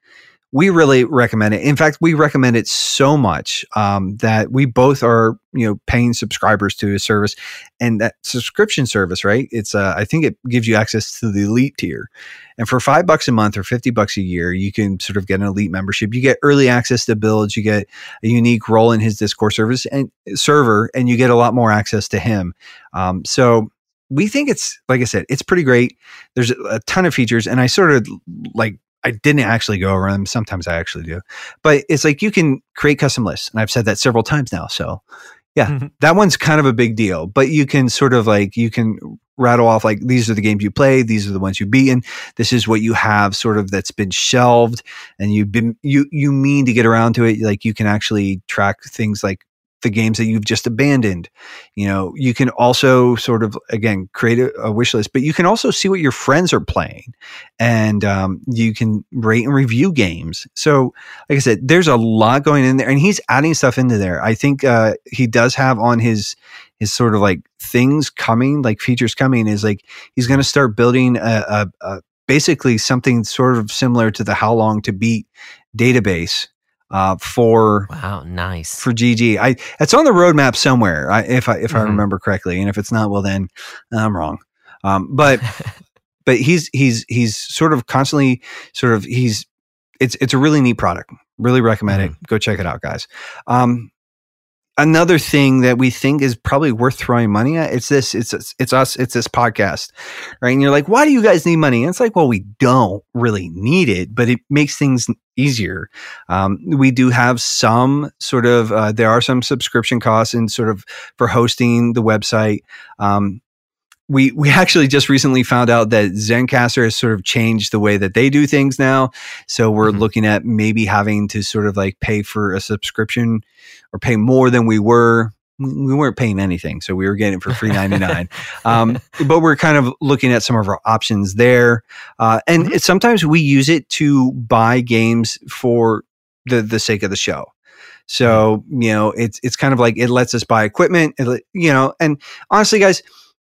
we really recommend it. In fact, we recommend it so much um, that we both are, you know, paying subscribers to a service, and that subscription service, right? It's, uh, I think it gives you access to the elite tier, and for five bucks a month or fifty bucks a year, you can sort of get an elite membership. You get early access to builds, you get a unique role in his Discord service and server, and you get a lot more access to him. Um, so we think it's like I said, it's pretty great. There's a, a ton of features, and I sort of like I didn't actually go over them. Sometimes I actually do, but it's like you can create custom lists, and I've said that several times now. So yeah, mm-hmm. that one's kind of a big deal. But you can sort of like you can rattle off like these are the games you played, these are the ones you've beaten, this is what you have sort of that's been shelved, and you've been you you mean to get around to it. Like you can actually track things like the games that you've just abandoned. You know, you can also sort of again create a, a wish list, but you can also see what your friends are playing, and um, you can rate and review games. So, like I said, there's a lot going in there, and he's adding stuff into there. I think uh, he does have on his his sort of like things coming, like features coming, is like he's going to start building a, a, a basically something sort of similar to the How Long to Beat database uh, for Wow, nice. for GG. I it's on the roadmap somewhere. I, if I if I Mhm. remember correctly, and if it's not, well then I'm wrong. Um, but but he's he's he's sort of constantly sort of he's it's it's a really neat product. Really recommend it. Go check it out, guys. Um, another thing that we think is probably worth throwing money at it's this it's it's, us it's this podcast right? And you're like why do you guys need money? And it's like well we don't really need it but it makes things easier. Um, we do have some sort of uh, there are some subscription costs and sort of for hosting the website. Um, we we actually just recently found out that Zencastr has sort of changed the way that they do things now. So we're Mhm. looking at maybe having to sort of like pay for a subscription or pay more than we were. We we weren't paying anything, so we were getting it for free ninety nine. um, but we're kind of looking at some of our options there, uh, and Mhm. it, sometimes we use it to buy games for the the sake of the show. So you know, it's it's kind of like it lets us buy equipment, it you know. And honestly, guys,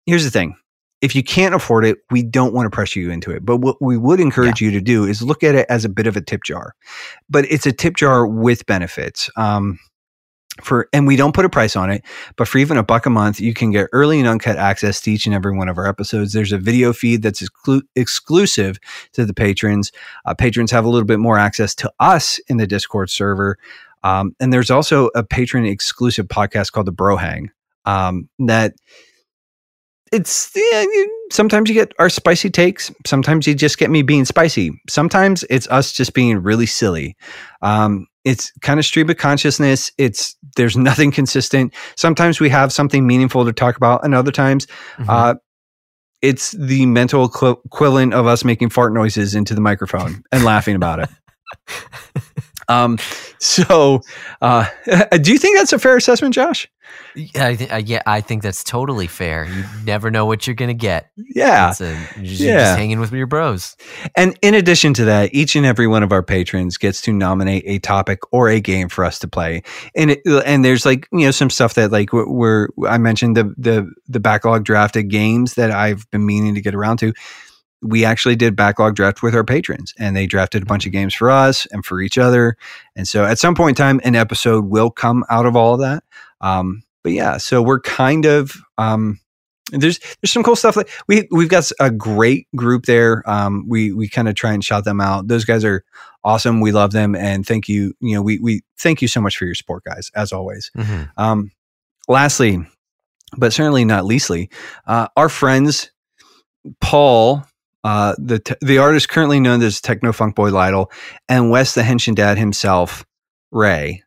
here's the thing: if you can't afford it, we don't want to pressure you into it. But what we would encourage you to do is look at it as a bit of a tip jar. But it's a tip jar with benefits. Um, for and we don't put a price on it, but for even a buck a month, you can get early and uncut access to each and every one of our episodes. There's a video feed that's exclu- exclusive to the patrons. Uh, patrons have a little bit more access to us in the Discord server. Um, and there's also a patron exclusive podcast called the Bro Hang um, that it's yeah, you- sometimes you get our spicy takes. Sometimes you just get me being spicy. Sometimes it's us just being really silly. Um, it's kind of stream of consciousness. It's there's nothing consistent. Sometimes we have something meaningful to talk about, and other times Mhm. uh, it's the mental equi- equivalent of us making fart noises into the microphone and laughing about it. Um, so, uh, do you think that's a fair assessment, Josh? yeah, I th- uh, yeah, I think that's totally fair. You never know what you're gonna get. Yeah. A, you're, just, you're Yeah. just hanging with your bros. And in addition to that, each and every one of our patrons gets to nominate a topic or a game for us to play. And it, and there's like you know some stuff that like we're, we're I mentioned the the the backlog drafted games that I've been meaning to get around to. We actually did backlog draft with our patrons, and they drafted a bunch of games for us and for each other. And so at some point in time, an episode will come out of all of that. Um, but yeah, so we're kind of um, there's there's some cool stuff. Like we we've got a great group there. Um, we we kind of try and shout them out. Those guys are awesome. We love them, and thank you. You know, we we thank you so much for your support, guys, as always. Mhm. Um, lastly, but certainly not leastly, uh, our friends Paul, uh, the t- the artist currently known as Techno Funk Boy Lytle, and Wes the Henshin Dad himself, Ray,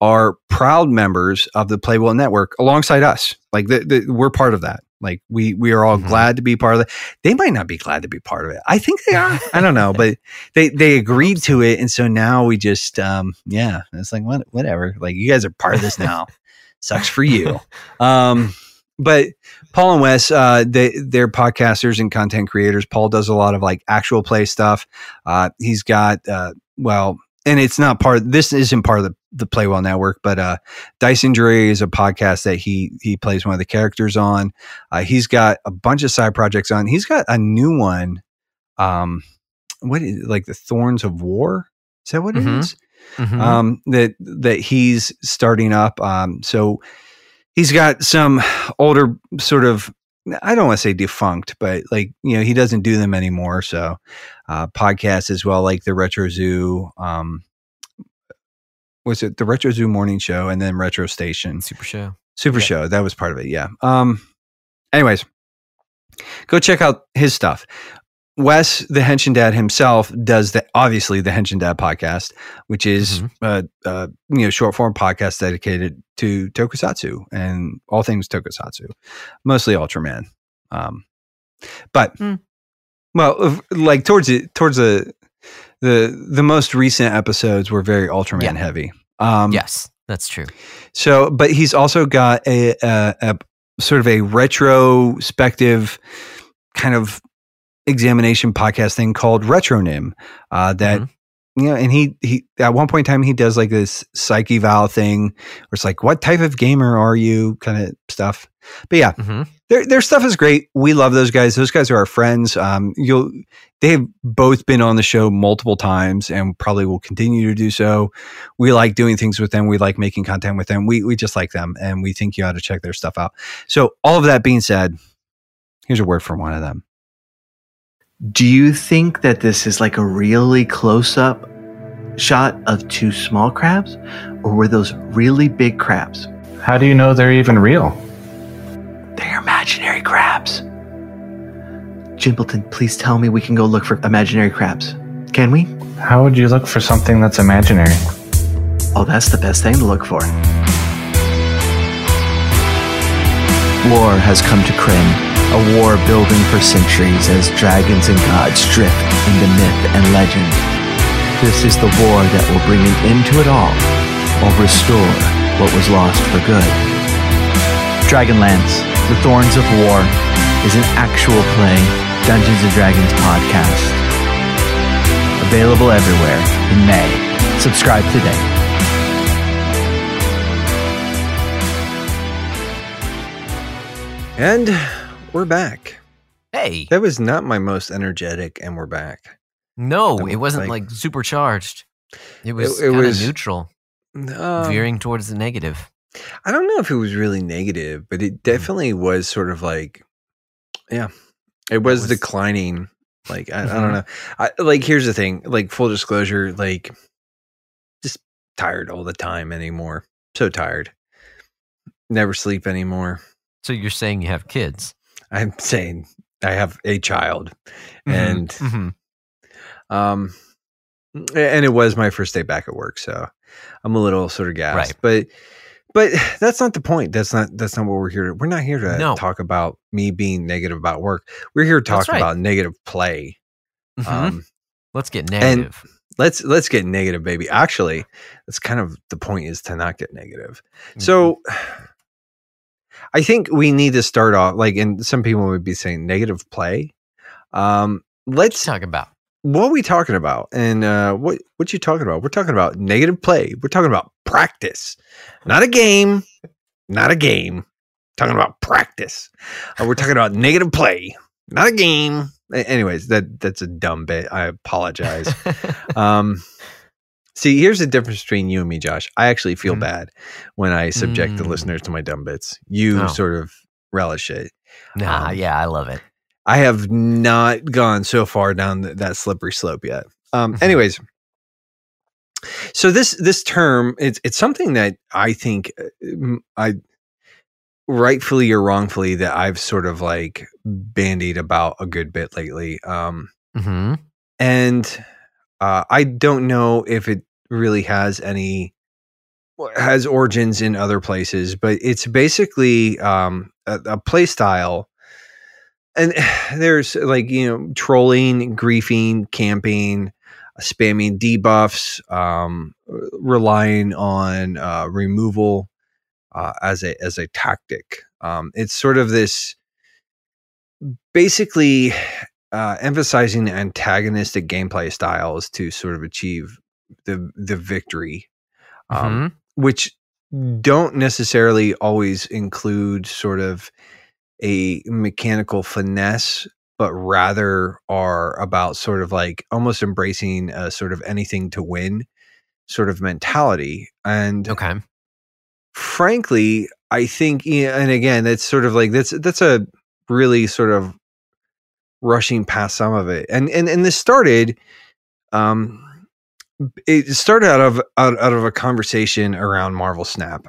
are proud members of the Play Well Network alongside us. Like the, the, we're part of that. Like we we are all Mhm. glad to be part of it. They might not be glad to be part of it. I think they are. I don't know, but they they agreed to it, and so now we just um yeah, it's like what whatever. Like you guys are part of this now. Sucks for you. Um, but Paul and Wes, uh, they they're podcasters and content creators. Paul does a lot of like actual play stuff. Uh, he's got uh, well, and it's not part. This isn't part of the the Play Well Network, but uh, Dyson Drury is a podcast that he he plays one of the characters on. Uh, he's got a bunch of side projects on. He's got a new one. Um, what is like the Thorns of War? Is that what it Mhm. is? Mhm. um, that that he's starting up. Um, so he's got some older sort of I don't want to say defunct, but like you know he doesn't do them anymore. So uh, podcasts as well, like the Retro Zoo. Um, was it the Retro Zoo morning show and then Retro Station? Super show. Super Yeah. Show. That was part of it. Yeah. Um. Anyways, go check out his stuff. Wes, the Henshin Dad himself, does the obviously the Henshin Dad podcast, which is Mhm. uh, uh, you know short form podcast dedicated to tokusatsu and all things tokusatsu, mostly Ultraman. Um, but Hmm. well, like towards it towards the the the most recent episodes were very Ultraman Yeah. heavy. Um, yes, that's true. so, but he's also got a, a, a sort of a retrospective kind of examination podcast thing called Retronym. Uh, that Mhm. you know, and he he at one point in time he does like this psyche vow thing where it's like, what type of gamer are you? Kind of stuff. But yeah, Mhm. their their stuff is great. We love those guys. Those guys are our friends. Um, you'll they've both been on the show multiple times and probably will continue to do so. We like doing things with them. We like making content with them. We we just like them, and we think you ought to check their stuff out. So, all of that being said, here's a word from one of them. Do you think that this is like a really close up shot of two small crabs? Or were those really big crabs? How do you know they're even real? They're imaginary crabs. Jimbleton, please tell me we can go look for imaginary crabs. Can we? How would you look for something that's imaginary? Oh, that's the best thing to look for. War has come to Krynn, a war building for centuries as dragons and gods drift into myth and legend. This is the war that will bring an end to it all, or restore what was lost for good. Dragonlance, The Thorns of War, is an actual play Dungeons Dragons podcast. Available everywhere in May. Subscribe today. And we're back. Hey, That was not my most energetic, and we're back. no, I'm it wasn't like- like, supercharged. It was it kind was- neutral, Um, veering towards the negative. I don't know if it was really negative, but it definitely was sort of like, yeah, it was, was- declining. Like I, I don't Mhm. know. I, like here's the thing. Like full disclosure, like just tired all the time anymore. So tired. Never sleep anymore. So you're saying you have kids, I'm saying I have a child, Mhm, and mhm. um, and it was my first day back at work, so I'm a little sort of gassed. Right. But but that's not the point. That's not that's not what we're here to. We're not here to No. talk about me being negative about work. We're here to talk right. about negative play. Mhm. Um, let's get negative. let's let's get negative, baby. Actually, that's kind of the point is to not get negative. Mm-hmm. So I think we need to start off like, and some people would be saying negative play. Um, let's talk about. what are we talking about? And uh, what what you talking about? We're talking about negative play. We're talking about practice, not a game, not a game. Talking about practice. Uh, we're talking about negative play, not a game. Anyways, that that's a dumb bit. I apologize. um, see, here's the difference between you and me, Josh. I actually feel Mhm. bad when I subject the Mm. listeners to my dumb bits. You Oh. sort of relish it. nah, um, yeah, I love it. I have not gone so far down th- that slippery slope yet. Um, Mhm. anyways, so this this term it's it's something that I think I rightfully or wrongfully that I've sort of like bandied about a good bit lately. Um, hmm and uh, I don't know if it really has any has origins in other places, but it's basically um, a, a play style and there's like you know trolling, griefing, camping, spamming debuffs, um, relying on uh, removal uh, as a as a tactic. Um, it's sort of this basically uh, emphasizing antagonistic gameplay styles to sort of achieve the the victory, um, Mhm. which don't necessarily always include sort of a mechanical finesse, but rather are about sort of like almost embracing a sort of anything to win sort of mentality. And Okay. frankly, I think, and again, that's sort of like that's that's a really sort of rushing past some of it, and and and this started, um, it started out of out, out of a conversation around Marvel Snap,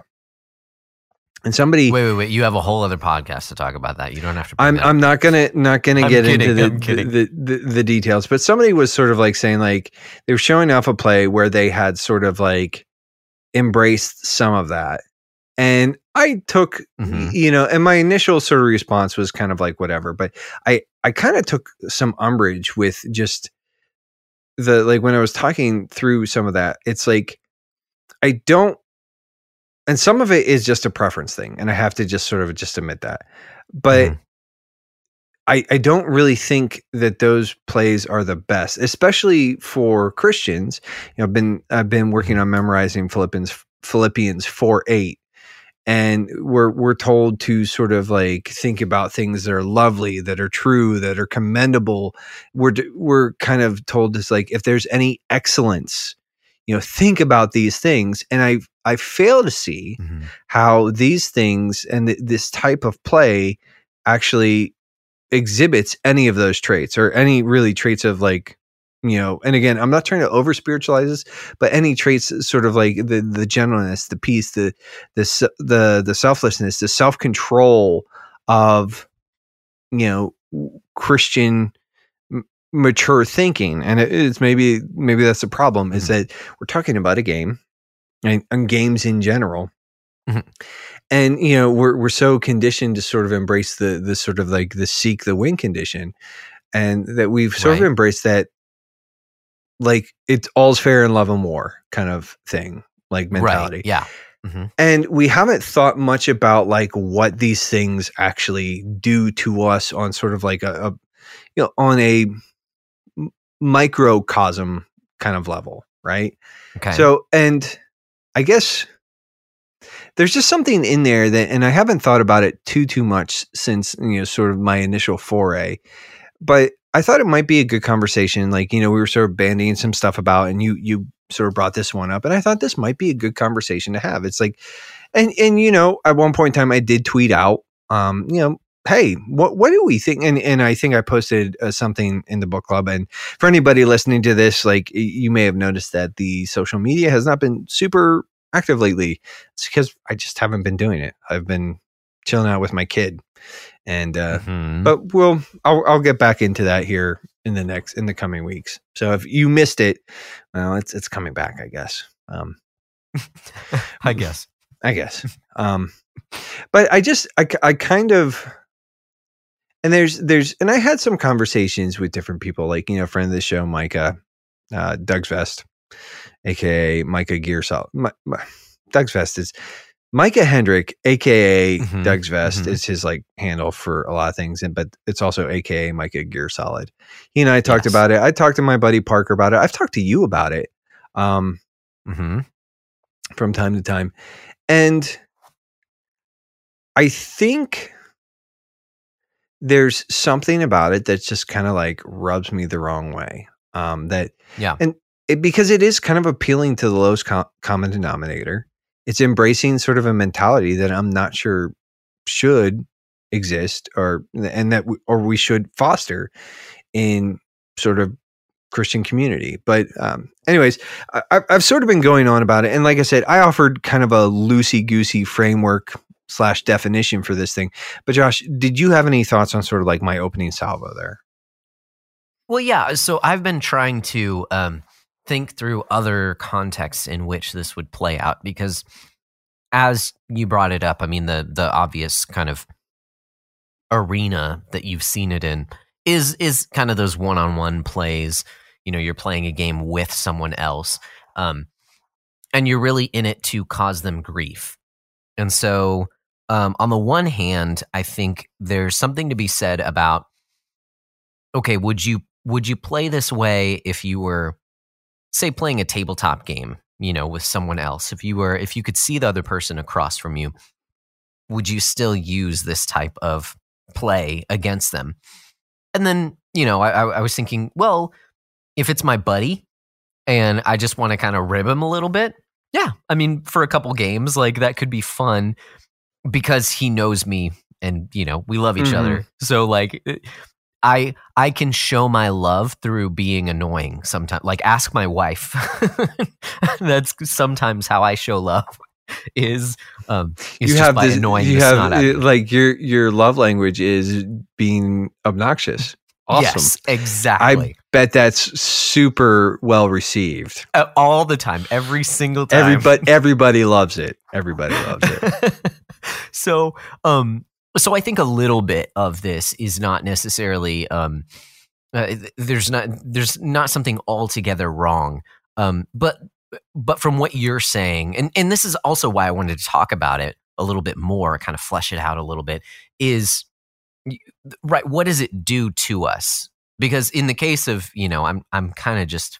and somebody. Wait, wait, wait. You have a whole other podcast to talk about that. You don't have to. I'm I'm not gonna not gonna I'm get kidding, into the the, the, the the details, but somebody was sort of like saying like they were showing off a play where they had sort of like embraced some of that, and I took Mhm. you know, and my initial sort of response was kind of like whatever, but I I kind of took some umbrage with just the like when I was talking through some of that. It's like I don't and some of it is just a preference thing and I have to just sort of just admit that. But Mhm. I, I don't really think that those plays are the best, especially for Christians. You know, I've been I've been working on memorizing Philippians Philippians four eight, and we're we're told to sort of like think about things that are lovely, that are true, that are commendable. We're we're kind of told this like if there's any excellence, you know, think about these things. And I I fail to see Mhm. how these things and th- this type of play actually exhibits any of those traits or any really traits of like you know and again i'm not trying to over spiritualize this but any traits sort of like the the gentleness the peace the the the the selflessness the self-control of you know christian m- mature thinking and it- it's maybe maybe that's the problem is Mhm. that we're talking about a game and, and games in general Mhm. and you know we're we're so conditioned to sort of embrace the the sort of like the seek the win condition and that we've sort of embraced that like it's all's fair in love and war kind of thing like mentality Right. Yeah. hmm and we haven't thought much about like what these things actually do to us on sort of like a, a you know on a microcosm kind of level right Okay. so, and I guess there's just something in there that, and I haven't thought about it too, too much since, you know, sort of my initial foray, but I thought it might be a good conversation. Like, you know, we were sort of bandying some stuff about, and you, you sort of brought this one up, and I thought this might be a good conversation to have. It's like, and, and, you know, at one point in time, I did tweet out, um, you know, hey, what what do we think? And and I think I posted uh, something in the book club. And for anybody listening to this, like you may have noticed that the social media has not been super active lately. It's because I just haven't been doing it. I've been chilling out with my kid, and uh, Mhm. but we'll I'll, I'll get back into that here in the next in the coming weeks. So if you missed it, well, it's it's coming back, I guess. Um, I guess. I guess. Um, but I just, I, I kind of, and there's, there's, and I had some conversations with different people, like, you know, friend of the show, Micah, uh, Doug's Vest, aka Micah Gear Solid. My, my, Doug's Vest is Micah Hendrick, aka Mhm, Doug's Vest, mhm. is his like handle for a lot of things, and but it's also aka Micah Gear Solid. He and I talked Yes. about it. I talked to my buddy Parker about it. I've talked to you about it. Um, hmm from time to time. And I think there's something about it that just kind of like rubs me the wrong way. Um, that Yeah. and it, because it is kind of appealing to the lowest co- common denominator. It's embracing sort of a mentality that I'm not sure should exist or and that we, or we should foster in sort of Christian community. But um, anyways, I, I've sort of been going on about it, and like I said, I offered kind of a loosey goosey framework slash definition for this thing. But Josh, did you have any thoughts on sort of like my opening salvo there? Well, yeah. So I've been trying to um, think through other contexts in which this would play out because, as you brought it up, I mean the the obvious kind of arena that you've seen it in is is kind of those one-on-one plays. You know you're playing a game with someone else um, and you're really in it to cause them grief. And so um, on the one hand i think there's something to be said about okay would you would you play this way if you were say playing a tabletop game you know with someone else if you were if you could see the other person across from you would you still use this type of play against them and then you know I, I was thinking well if it's my buddy and i just want to kind of rib him a little bit yeah i mean for a couple games like that could be fun because he knows me and you know we love each Mhm. other so like i i can show my love through being annoying sometimes like ask my wife. That's sometimes how i show love is um is you just have this annoying you have snot out of uh, me. like your your love language is being obnoxious. Awesome. Yes exactly. I bet that's super well received. Uh, all the time every single time. everybody everybody loves it. Everybody loves it. So um so i think a little bit of this is not necessarily um uh, there's not there's not something altogether wrong. Um but but from what you're saying and and this is also why i wanted to talk about it a little bit more kind of flesh it out a little bit is right what does it do to us? Because in the case of you know i'm i'm kind of just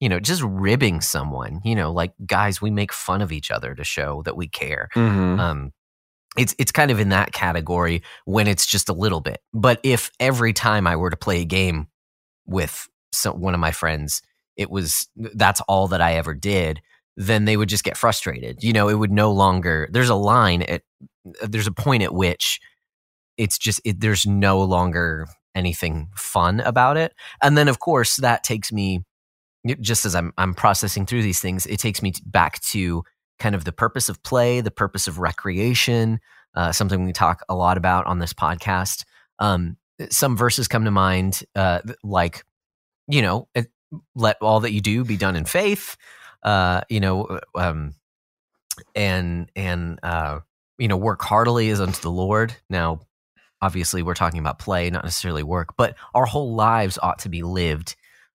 you know just ribbing someone you know like guys we make fun of each other to show that we care. Mhm. um it's it's kind of in that category when it's just a little bit. But if every time i were to play a game with so, one of my friends it was that's all that i ever did then they would just get frustrated. You know it would no longer there's a line at uh, there's a point at which it's just it, there's no longer anything fun about it. And then of course that takes me just as i'm i'm processing through these things it takes me back to kind of the purpose of play the purpose of recreation uh, something we talk a lot about on this podcast. Um, some verses come to mind uh, like you know let all that you do be done in faith uh, you know um, and and uh, you know work heartily as unto the lord. Now obviously we're talking about play not necessarily work but our whole lives ought to be lived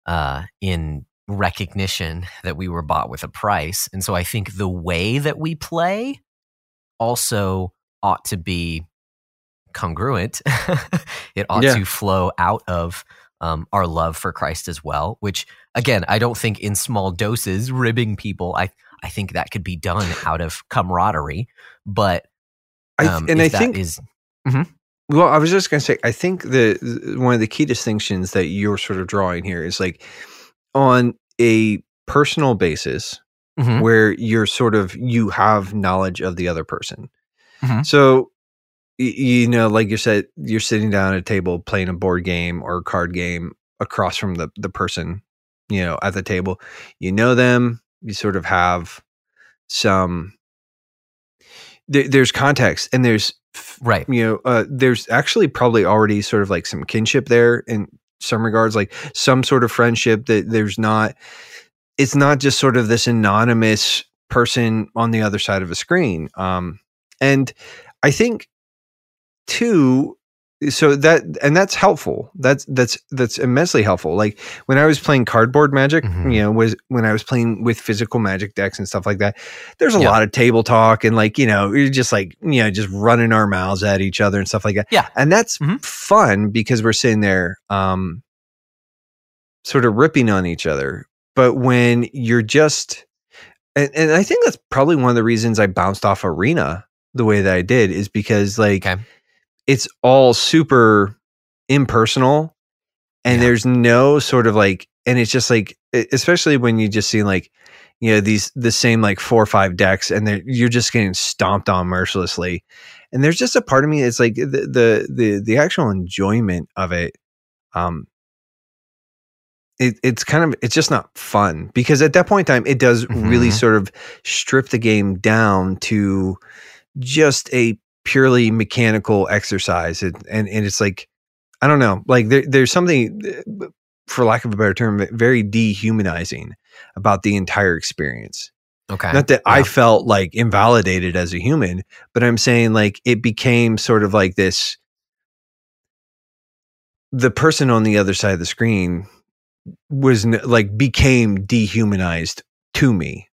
uh, in recognition that we were bought with a price. And so i think the way that we play also ought to be congruent. It ought Yeah. to flow out of um, our love for christ as well which again i don't think in small doses ribbing people i i think that could be done out of camaraderie. But I um, and i that think is Well, I was just going to say, I think the- one of the key distinctions that you're sort of drawing here is like on a personal basis Mhm. where you're sort of you have knowledge of the other person. Mhm. So you know, like you said, you're sitting down at a table playing a board game or a card game across from the the person, you know, at the table. You know them. You sort of have some. There, there's context and there's right you know uh, there's actually probably already sort of like some kinship there in some regards like some sort of friendship that there's not it's not just sort of this anonymous person on the other side of a screen um and i think too so that and that's helpful that's that's that's immensely helpful like when i was playing cardboard magic Mhm. you know was when i was playing with physical magic decks and stuff like that there's a Yeah. lot of table talk and like you know you're just like you know just running our mouths at each other and stuff like that Yeah. and that's Mhm. fun because we're sitting there um sort of ripping on each other but when you're just and, and i think that's probably one of the reasons i bounced off arena the way that i did is because like Okay. It's all super impersonal and Yeah. there's no sort of like and it's just like especially when you just see like you know these the same like four or five decks and they're you're just getting stomped on mercilessly and there's just a part of me it's like the the the, the actual enjoyment of it um it, it's kind of it's just not fun because at that point in time it does really Mhm. sort of strip the game down to just a purely mechanical exercise and and, and it's like i don't know like there, there's something uh, for lack of a better term very dehumanizing about the entire experience okay not that i felt like invalidated as a human but i'm saying like it became sort of like this the person on the other side of the screen was like became dehumanized to me.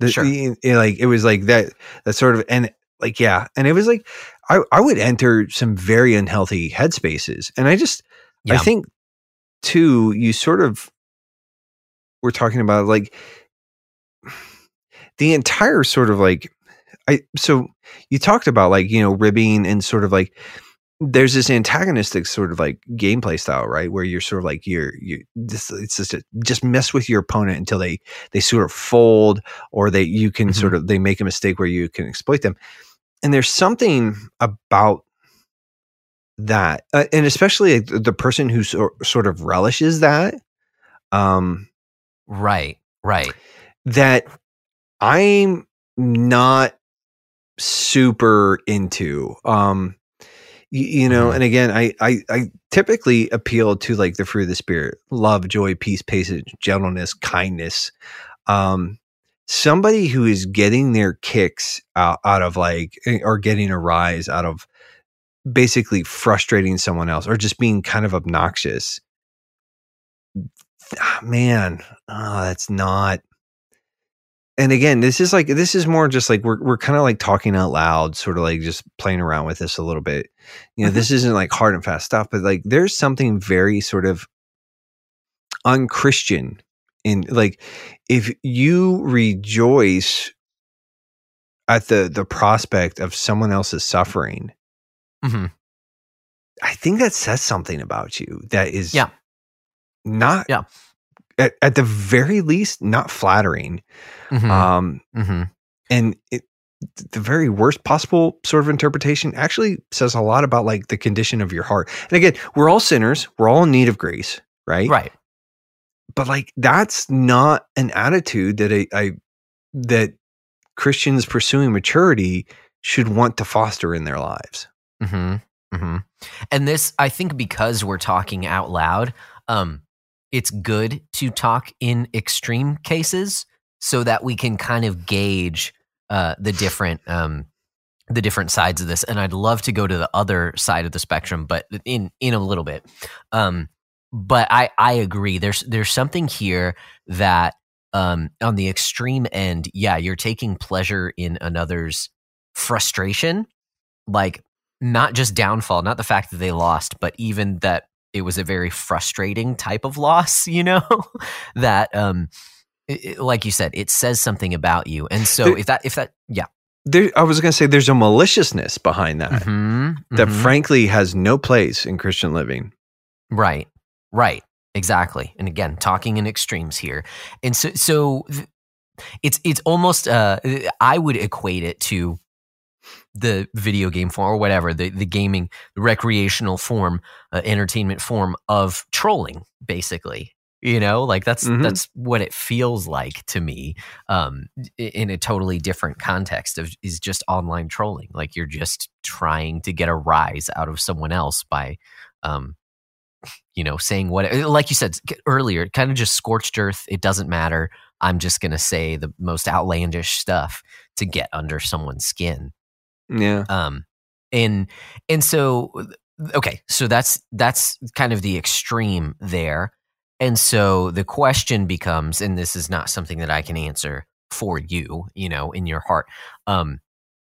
The, Sure. it- like it was like that that sort of and like yeah, and it was like I I would enter some very unhealthy headspaces, and I just I think too you sort of we're talking about like the entire sort of like I so you talked about like you know ribbing and sort of like there's this antagonistic sort of like gameplay style right? Where you're sort of like you're you this it's just a, just mess with your opponent until they they sort of fold or they you can Mhm. sort of they make a mistake where you can exploit them and there's something about that uh, and especially the person who sor- sort of relishes that um right. Right. that I'm not super into. Um, you, you know, Mhm. and again, I, I I typically appeal to like the fruit of the spirit: love, joy, peace, patience, gentleness, kindness. Um, somebody who is getting their kicks out, out of like eh, or getting a rise out of basically frustrating someone else or just being kind of obnoxious. Ah, Man, oh, that's not and again, this is like this is more just like we're we're kind of like talking out loud, sort of like just playing around with this a little bit. You know, Mhm. this isn't like hard and fast stuff, but like there's something very sort of unchristian in like if you rejoice at the the prospect of someone else's suffering, hmm I think that says something about you that is Yeah. not Yeah. at, at the very least not flattering. hmm Um hmm and it, the very worst possible sort of interpretation actually says a lot about like the condition of your heart. And again, we're all sinners, we're all in need of grace, right? Right. But like that's not an attitude that I, I that Christians pursuing maturity should want to foster in their lives. Mm-hmm, mm-hmm. And this, I think, because we're talking out loud, um, it's good to talk in extreme cases so that we can kind of gauge uh, the different um, the different sides of this. And I'd love to go to the other side of the spectrum, but in in a little bit. Um, but I I agree. There's there's something here that um, on the extreme end, yeah, you're taking pleasure in another's frustration, like not just downfall, not the fact that they lost, but even that it was a very frustrating type of loss, you know, that, um, it- it- like you said, it says something about you. And so There- if that, if that, yeah, There, I was going to say there's a maliciousness behind that Mhm, that mhm. frankly has no place in Christian living. Right. Right. Exactly. And again, talking in extremes here. And so so it's it's almost uh I would equate it to the video game form or whatever, the the gaming recreational form, uh, entertainment form of trolling basically. You know, like that's Mhm. that's what it feels like to me um in a totally different context of is just online trolling. Like you're just trying to get a rise out of someone else by um you know, saying what, like you said earlier, it kind of just scorched earth. It doesn't matter. I'm just going to say the most outlandish stuff to get under someone's skin. Yeah. Um, and, and so, okay, so that's, that's kind of the extreme there. And so the question becomes, and this is not something that I can answer for you, you know, in your heart. Um,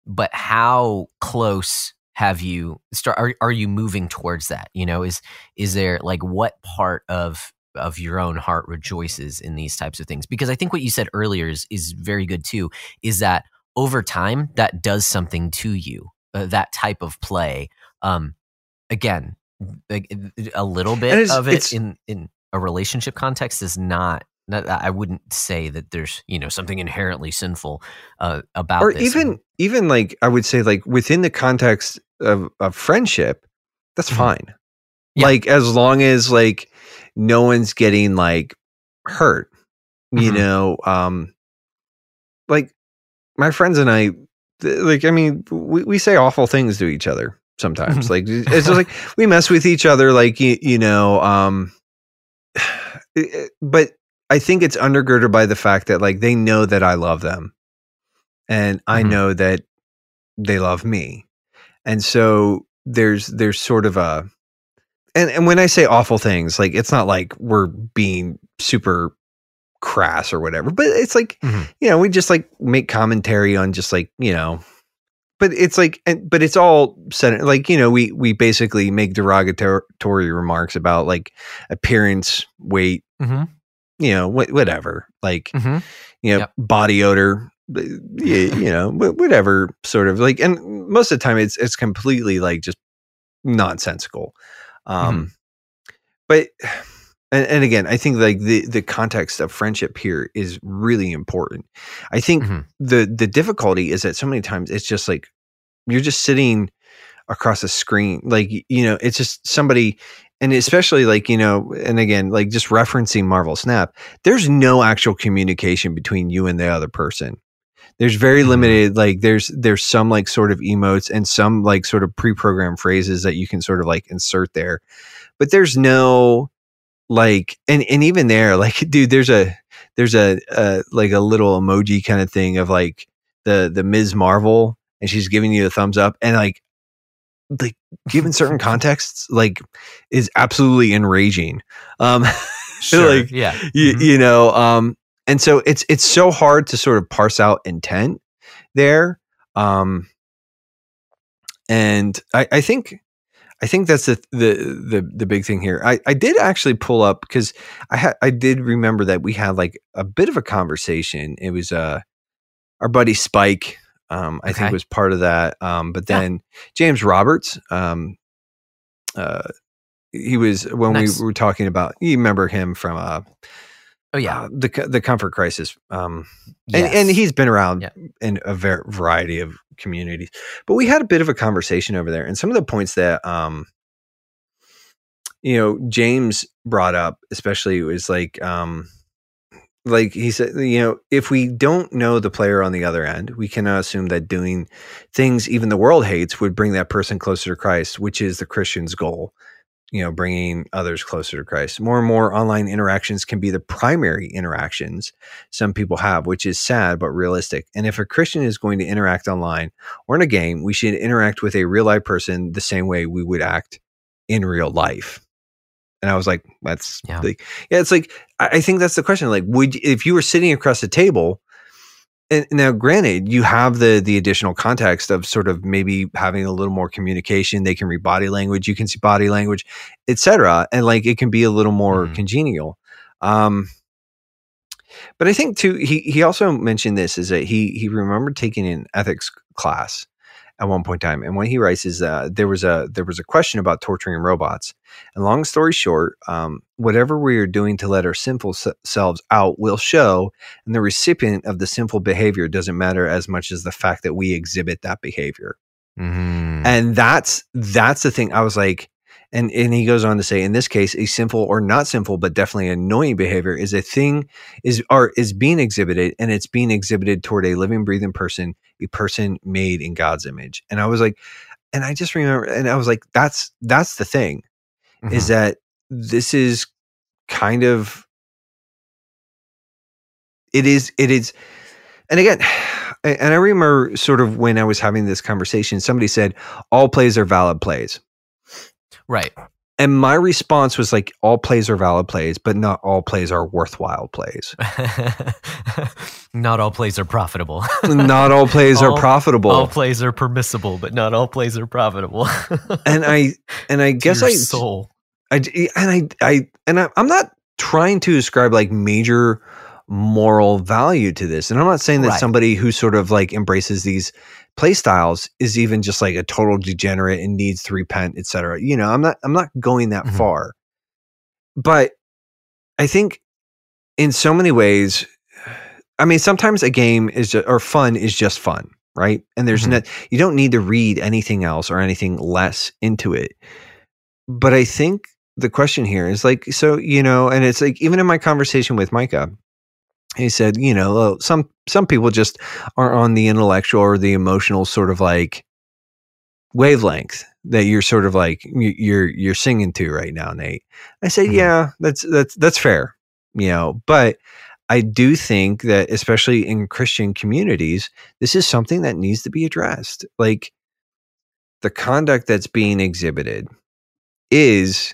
but how close have you start are, are you moving towards that? You know is is there like what part of of your own heart rejoices in these types of things? Because i think what you said earlier is is very good too is that over time that does something to you uh, that type of play um again like, a little bit of it in in a relationship context is not- I wouldn't say that there's you know something inherently sinful uh, about or this. even even like I would say like within the context of, of friendship, that's Mhm. fine. Yeah. Like as long as like no one's getting like hurt, you Mhm. know, um like my friends and I like I mean we, we say awful things to each other sometimes. Mhm. like it's just like we mess with each other like you, you know, um but I think it's undergirded by the fact that like they know that I love them and I Mhm. know that they love me. And so there's there's sort of a and and when I say awful things, like it's not like we're being super crass or whatever, but it's like Mhm. you know we just like make commentary on just like you know, but it's like and, but it's all said like you know we we basically make derogatory remarks about like appearance, weight, Mhm. You know wh- whatever like Mhm. you know Yep. body odor you know wh- whatever sort of like and most of the time it's it's completely like just nonsensical um but and, and again i think like the the context of friendship here is really important i think Mhm. the the difficulty is that so many times it's just like you're just sitting across a screen like you know it's just somebody and especially like you know and again like just referencing marvel snap there's no actual communication between you and the other person. There's very Mhm. limited like there's there's some like sort of emotes and some like sort of pre-programmed phrases that you can sort of like insert there. But there's no like and and even there like dude there's a there's a uh like a little emoji kind of thing of like the the ms. Marvel and she's giving you a thumbs up and like like given certain contexts like is absolutely enraging um Sure. like yeah. you, Mhm. you know um and so it's it's so hard to sort of parse out intent there um and i i think i think that's the the the, the big thing here i i did actually pull up because i had i did remember that we had like a bit of a conversation it was uh our buddy spike um i think Okay. was part of that um but Yeah. then james roberts um uh he was when Nice. we were talking about you remember him from uh Oh yeah. uh, the the comfort crisis um and and he's been around Yeah. in a ver- variety of communities but we had a bit of a conversation over there and some of the points that um you know james brought up especially was like um like he said you know if we don't know the player on the other end we cannot assume that doing things even the world hates would bring that person closer to christ which is the christian's goal you know bringing others closer to christ. More and more online interactions can be the primary interactions some people have which is sad but realistic. And if a christian is going to interact online or in a game we should interact with a real life person the same way we would act in real life and i was like that's Yeah. like yeah it's like i I think that's the question like would if you were sitting across the table and now granted you have the the additional context of sort of maybe having a little more communication they can read body language you can see body language etc and like it can be a little more Mhm. congenial um but i think too he he also mentioned this is that he he remembered taking an ethics class at one point in time and what he writes is uh, there was a there was a question about torturing robots and long story short um, whatever we are doing to let our sinful selves out will show and the recipient of the sinful behavior doesn't matter as much as the fact that we exhibit that behavior Mhm. and that's that's the thing i was like and and he goes on to say in this case a sinful or not sinful but definitely annoying behavior is a thing is or is being exhibited and it's being exhibited toward a living breathing person a person made in god's image and i was like and i just remember and i was like that's that's the thing is Mhm. that this is kind of it is it is and again and i remember sort of when i was having this conversation somebody said all plays are valid plays right. and my response was like all plays are valid plays but not all plays are worthwhile plays not all plays are profitable. not all plays All- are profitable all plays are permissible, but not all plays are profitable. and i and i guess i soul. I and I I and I, I'm not trying to ascribe like major moral value to this, and I'm not saying that Right. somebody who sort of like embraces these play styles is even just like a total degenerate and needs to repent, etc. You know, I'm not I'm not going that Mhm. far, but I think in so many ways, I mean, sometimes a game is just, or fun is just fun, right? And there's Mhm. no you don't need to read anything else or anything less into it. But I think the question here is like, so you know, and it's like even in my conversation with Micah, he said, you know, some some people just are on the intellectual or the emotional sort of like wavelength that you're sort of like you- you're you're singing to right now, Nate. I said, Mhm. yeah, that's that's that's fair, you know, but I do think that especially in Christian communities, this is something that needs to be addressed. Like the conduct that's being exhibited is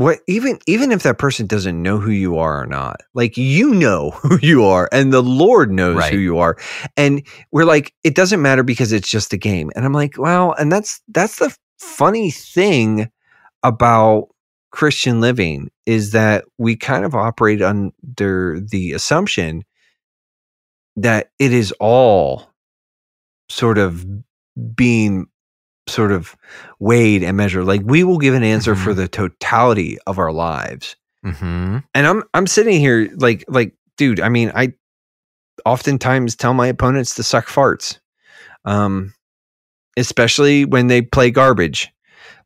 what even even if that person doesn't know who you are or not like you know who you are and the lord knows Right. who you are. And we're like it doesn't matter because it's just a game. And i'm like well and that's that's the funny thing about christian living is that we kind of operate under the assumption that it is all sort of being sort of weighed and measured. Like we will give an answer for the totality of our lives. Mm-hmm. and i'm i'm sitting here like like dude i mean i oftentimes tell my opponents to suck farts um especially when they play garbage.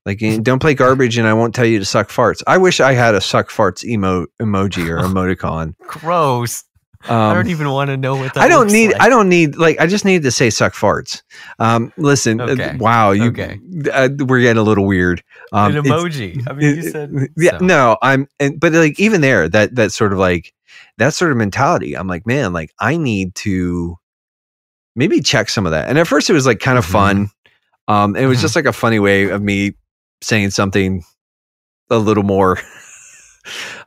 Like don't play garbage and i won't tell you to suck farts. I wish i had a suck farts emo emoji or emoticon. Gross. Um, I don't even want to know what that I don't need. like. I don't need. Like, I just need to say "suck farts." Um, listen. uh, wow. You. Okay. Uh, we're getting a little weird. Um, An emoji. I mean, you said. yeah. so. No. I'm. And but like even there, that that sort of like that sort of mentality. I'm like, man, like I need to maybe check some of that. And at first, it was like kind of Mhm. fun. Um, it was Mhm. just like a funny way of me saying something a little more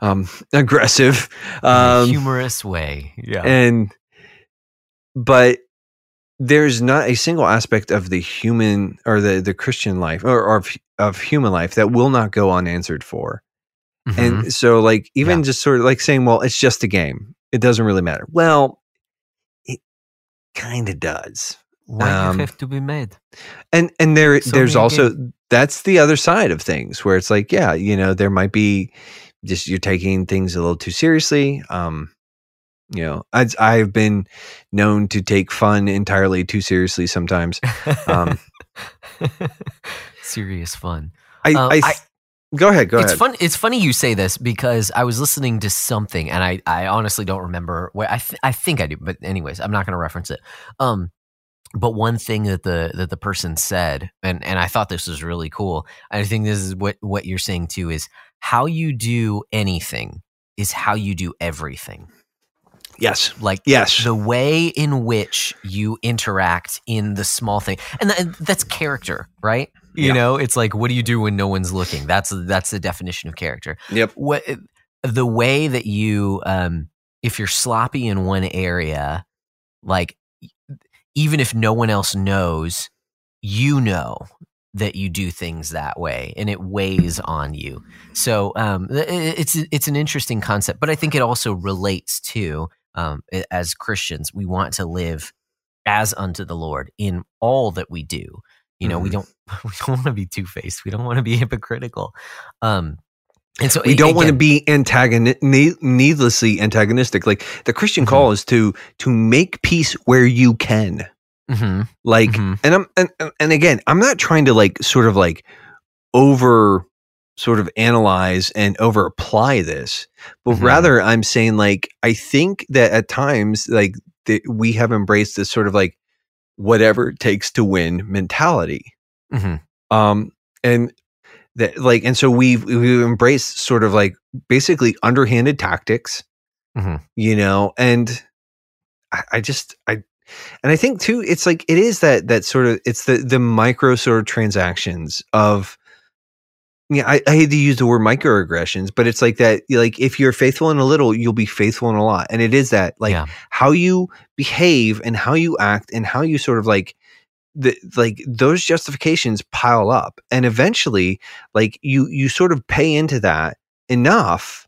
um aggressive. Um, humorous way. Yeah. and but there's not a single aspect of the human or the the christian life or, or of, of human life that will not go unanswered for Mhm. and so like even Yeah. just sort of like saying well it's just a game it doesn't really matter well it kind of does why do um, you have to be made? and and there So there's also that's the other side of things where it's like yeah you know there might be just you're taking things a little too seriously um you know I, i've been known to take fun entirely too seriously sometimes um, Serious fun. i, Um, I, I- go ahead go it's ahead fun. It's funny you say this because I was listening to something, and I, I honestly don't remember where. I, th- I think I do, but anyways, I'm not going to reference it. Um, but one thing that the that the person said, and and I thought this was really cool. I think this is what what you're saying too is how you do anything is how you do everything. yes Like yes the way in which you interact in the small thing and that, that's character right you Yeah. know it's like what do you do when no one's looking that's that's the definition of character Yep. what the way that you um if you're sloppy in one area like even if no one else knows you know that you do things that way and it weighs on you. So um it's it's an interesting concept but i think it also relates to um as christians we want to live as unto the lord in all that we do. You know we Mhm. don't we don't want to be two-faced. We don't want to be hypocritical. Um and so we don't want to be antagonistic needlessly antagonistic like the christian Mhm. call is to to make peace where you can Mhm, like mhm. and i'm and, and again i'm not trying to like sort of like over sort of analyze and over apply this but Mhm. rather i'm saying like i think that at times like that we have embraced this sort of like whatever it takes to win mentality Mhm. um and that like and so we've we've embraced sort of like basically underhanded tactics Mhm. you know and I, I just i and i think too it's like it is that that sort of it's the the micro sort of transactions of yeah I, I hate to use the word microaggressions but it's like that like if you're faithful in a little you'll be faithful in a lot and it is that like Yeah. how you behave and how you act and how you sort of like the like those justifications pile up and eventually like you you sort of pay into that enough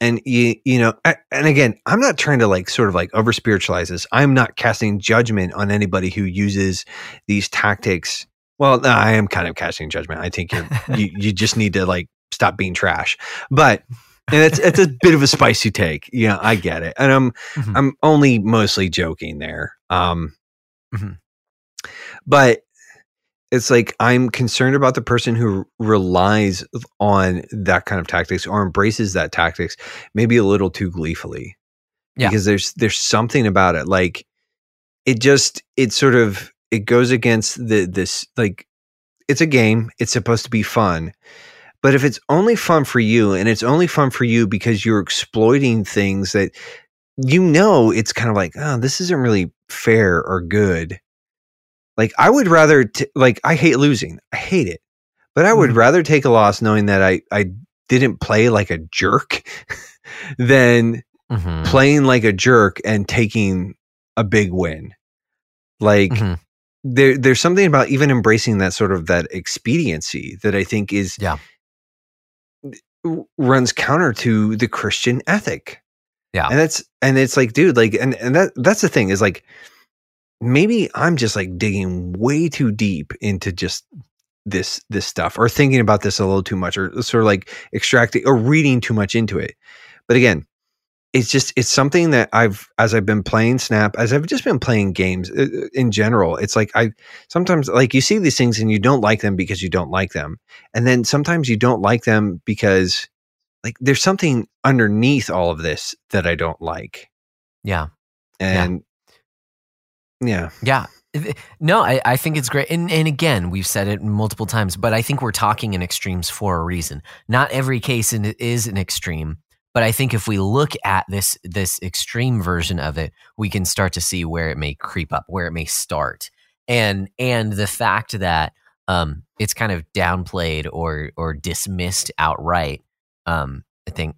and you you know and again i'm not trying to like sort of like over spiritualize this. I'm not casting judgment on anybody who uses these tactics. Well no, i am kind of casting judgment. I think you're, you you just need to like stop being trash. But and it's it's a bit of a spicy take. Yeah i get it. And i'm Mhm. i'm only mostly joking there. Um Mhm. But it's like i'm concerned about the person who relies on that kind of tactics or embraces that tactics maybe a little too gleefully Yeah. because there's there's something about it. Like it just it sort of it goes against the this like it's a game. It's supposed to be fun. But if it's only fun for you and it's only fun for you because you're exploiting things that you know it's kind of like oh this isn't really fair or good like i would rather t- like i hate losing i hate it but i would Mhm. rather take a loss knowing that i i didn't play like a jerk than Mhm. playing like a jerk and taking a big win. Like Mhm. there there's something about even embracing that sort of that expediency that I think is Yeah. runs counter to the Christian ethic. Yeah. And that's and it's like dude like and and that that's the thing is like maybe I'm just like digging way too deep into just this this stuff or thinking about this a little too much or sort of like extracting or reading too much into it. But again, it's just it's something that I've as I've been playing Snap, as I've just been playing games uh, uh, in general. It's like I sometimes like you see these things and you don't like them because you don't like them, and then sometimes you don't like them because like there's something underneath all of this that I don't like, Yeah. and yeah, Yeah. Yeah. No, I, I think it's great. And, and again, we've said it multiple times, but I think we're talking in extremes for a reason. Not every case in, is an extreme, but I think if we look at this this extreme version of it, we can start to see where it may creep up, where it may start. And and the fact that um, it's kind of downplayed or or dismissed outright, um, I think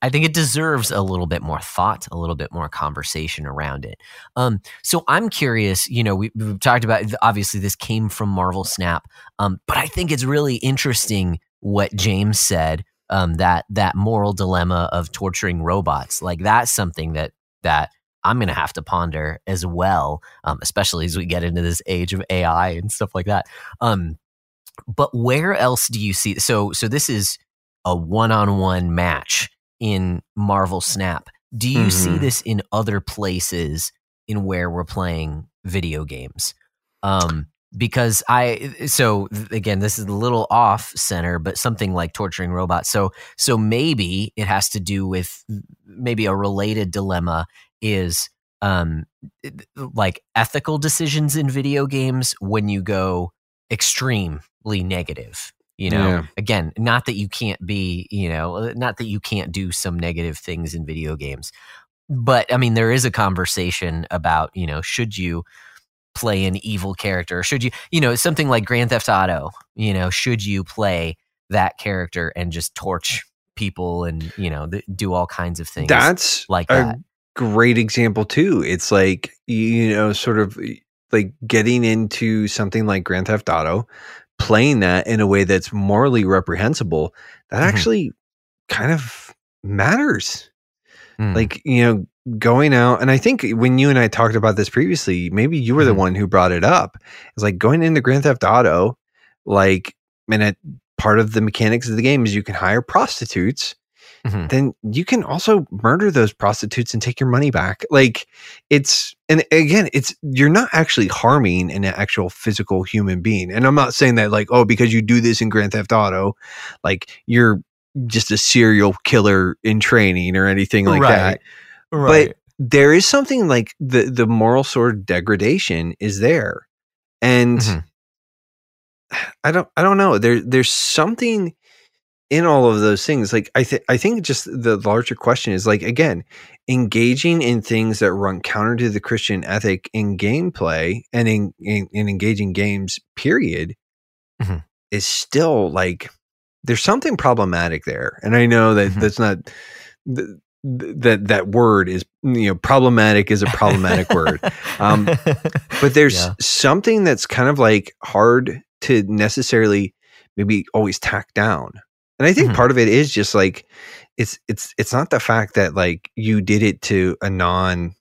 I think it deserves a little bit more thought, a little bit more conversation around it. Um, so I'm curious. You know, we, we've talked about obviously this came from Marvel Snap, um, but I think it's really interesting what James said. Um, that that moral dilemma of torturing robots, like that's something that that I'm going to have to ponder as well, um, especially as we get into this age of AI and stuff like that. Um, but where else do you see? So so this is a one-on-one match in Marvel Snap. Do you see Mhm. this in other places in where we're playing video games? Um, because I so again, this is a little off center, but something like torturing robots. So so maybe it has to do with maybe a related dilemma is um like ethical decisions in video games when you go extremely negative you know Yeah. again not that you can't be you know uh, not that you can't do some negative things in video games but i mean there is a conversation about you know should you play an evil character should you you know something like grand theft auto you know should you play that character and just torch people and you know th- do all kinds of things that's like a that great example too. It's like you know, sort of like getting into something like Grand Theft Auto, playing that in a way that's morally reprehensible. That Mhm. actually kind of matters. Mm. Like you know, going out, and I think when you and I talked about this previously, maybe you were the Mhm. one who brought it up. It's like going into Grand Theft Auto, like, and it, part of the mechanics of the game is you can hire prostitutes Mhm. then you can also murder those prostitutes and take your money back. Like it's and again, it's you're not actually harming an actual physical human being. And I'm not saying that like, oh, because you do this in Grand Theft Auto, like you're just a serial killer in training or anything like that. right There is something like the the moral sort of degradation is there. And Mhm. I don't I don't know. There there's something in all of those things. Like I think I think just the larger question is like again, engaging in things that run counter to the Christian ethic in gameplay and in in, in engaging games, period, Mhm. is still like there's something problematic there. And I know that Mhm. that's not th- that that word is you know problematic is a problematic word Um, but there's Yeah. something that's kind of like hard to necessarily maybe always tack down and i think Mhm. part of it is just like it's it's it's not the fact that like you did it to a non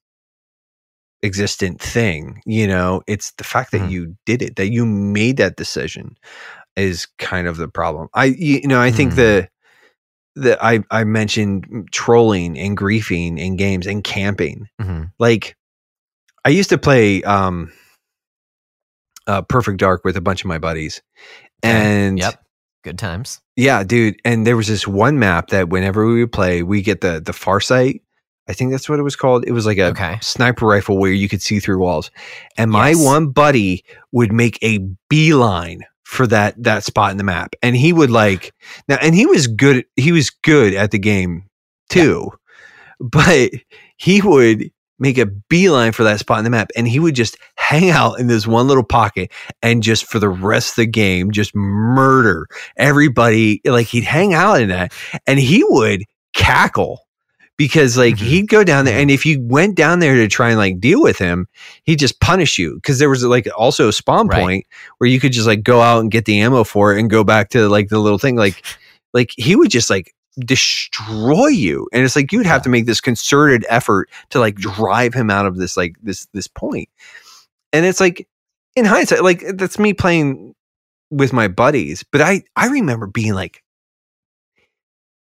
existent thing you know it's the fact that Mhm. you did it that you made that decision is kind of the problem i you know i think Mhm. the the i i mentioned trolling and griefing in games and camping Mhm. like I used to play um uh Perfect Dark with a bunch of my buddies. And Yep. Good times. yeah, dude, and there was this one map that whenever we would play, we get the the far sight. I think that's what it was called. It was like a Okay. sniper rifle where you could see through walls. And my Yes. one buddy would make a beeline for that that spot in the map. And he would like now and he was good he was good at the game too. But he would make a beeline for that spot in the map and he would just hang out in this one little pocket and just for the rest of the game just murder everybody like he'd hang out in that and he would cackle because like Mhm. he'd go down there and if you went down there to try and like deal with him he'd just punish you because there was like also a spawn Right. point where you could just like go out and get the ammo for it and go back to like the little thing like like he would just like destroy you and it's like you'd have to make this concerted effort to like drive him out of this like this this point. and it's like in hindsight like that's me playing with my buddies but i i remember being like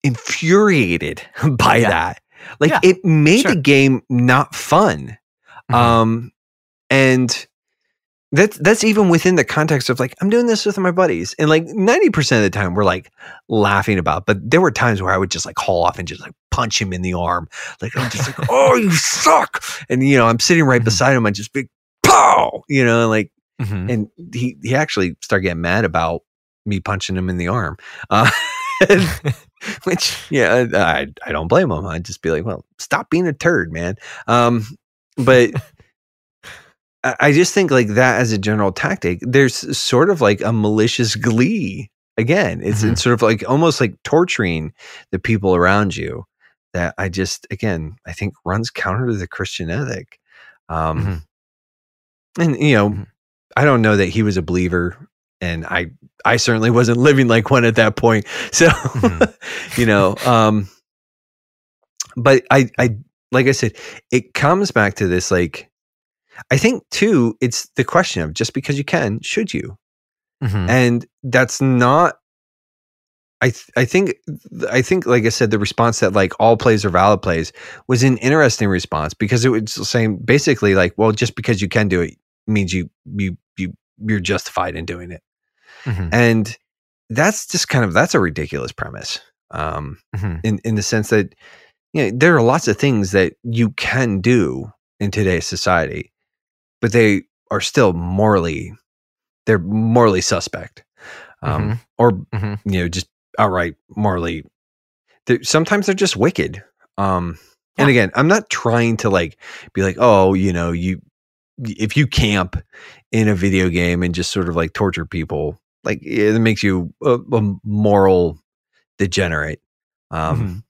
infuriated by Yeah. that like Yeah, it made sure. the game not fun Mhm. um and that's that's even within the context of like I'm doing this with my buddies, and like ninety percent of the time we're like laughing about. But there were times where I would just like haul off and just like punch him in the arm, like I'm just like, oh, you suck, and you know I'm sitting right Mhm. beside him, I just big pow, you know, like Mhm. and he he actually started getting mad about me punching him in the arm, uh, which yeah, I I don't blame him. I'd just be like, well, stop being a turd, man. Um, but I just think like that as a general tactic, there's sort of like a malicious glee. Again, it's, Mhm. it's sort of like almost like torturing the people around you. That I just again I think runs counter to the Christian ethic. Um, Mhm. and you know, Mhm. I don't know that he was a believer, and I I certainly wasn't living like one at that point. So Mhm. you know, um, but I I like I said, it comes back to this like I think too, it's the question of just because you can, should you? Mhm. And that's not. I th- I think I think like I said, the response that like all plays are valid plays was an interesting response because it was saying basically like, well, just because you can do it means you you you you're justified in doing it, Mhm. and that's just kind of that's a ridiculous premise. Um, Mhm. in in the sense that you know there are lots of things that you can do in today's society, but they are still morally they're morally suspect, um, Mhm. or Mhm. you know just outright morally. They're, sometimes they're just wicked. Um, and again, I'm not trying to like be like, oh, you know, you if you camp in a video game and just sort of like torture people, like it makes you a, a moral degenerate. Um, Mhm.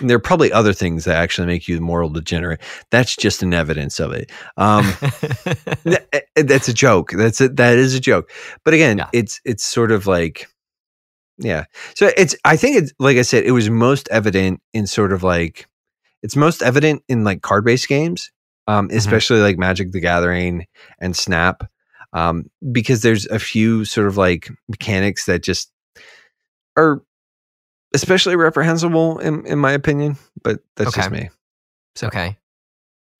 There are probably other things that actually make you moral degenerate. That's just an evidence of it. Um, th- eh, that's a joke. That's a, that is a joke. But again, Yeah. it's it's sort of like, yeah. So it's I think it's like I said, it was most evident in sort of like, it's most evident in like card based games, um, especially like Magic the Gathering and Snap, um, because there's a few sort of like mechanics that just are especially reprehensible in in my opinion. But that's just me. So Okay.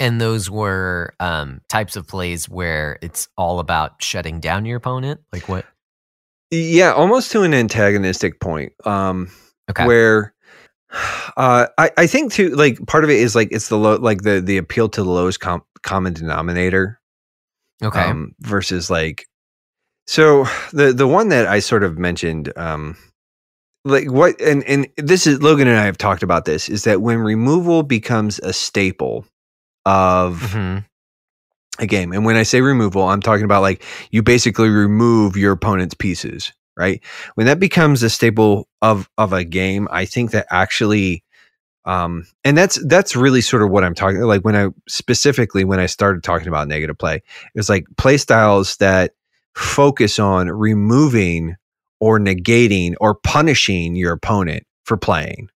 And those were um, types of plays where it's all about shutting down your opponent. Like what? yeah, almost to an antagonistic point. Um, Okay. where uh I, I think too like part of it is like it's the low like the the appeal to the lowest com- common denominator okay. um versus like so the the one that i sort of mentioned um like what and and this is logan and i have talked about this is that when removal becomes a staple of Mhm. a game. And when I say removal, I'm talking about like you basically remove your opponent's pieces, right? When that becomes a staple of of a game, I think that actually um and that's that's really sort of what I'm talking like when I specifically when I started talking about negative play, it was like play styles that focus on removing or negating or punishing your opponent for playing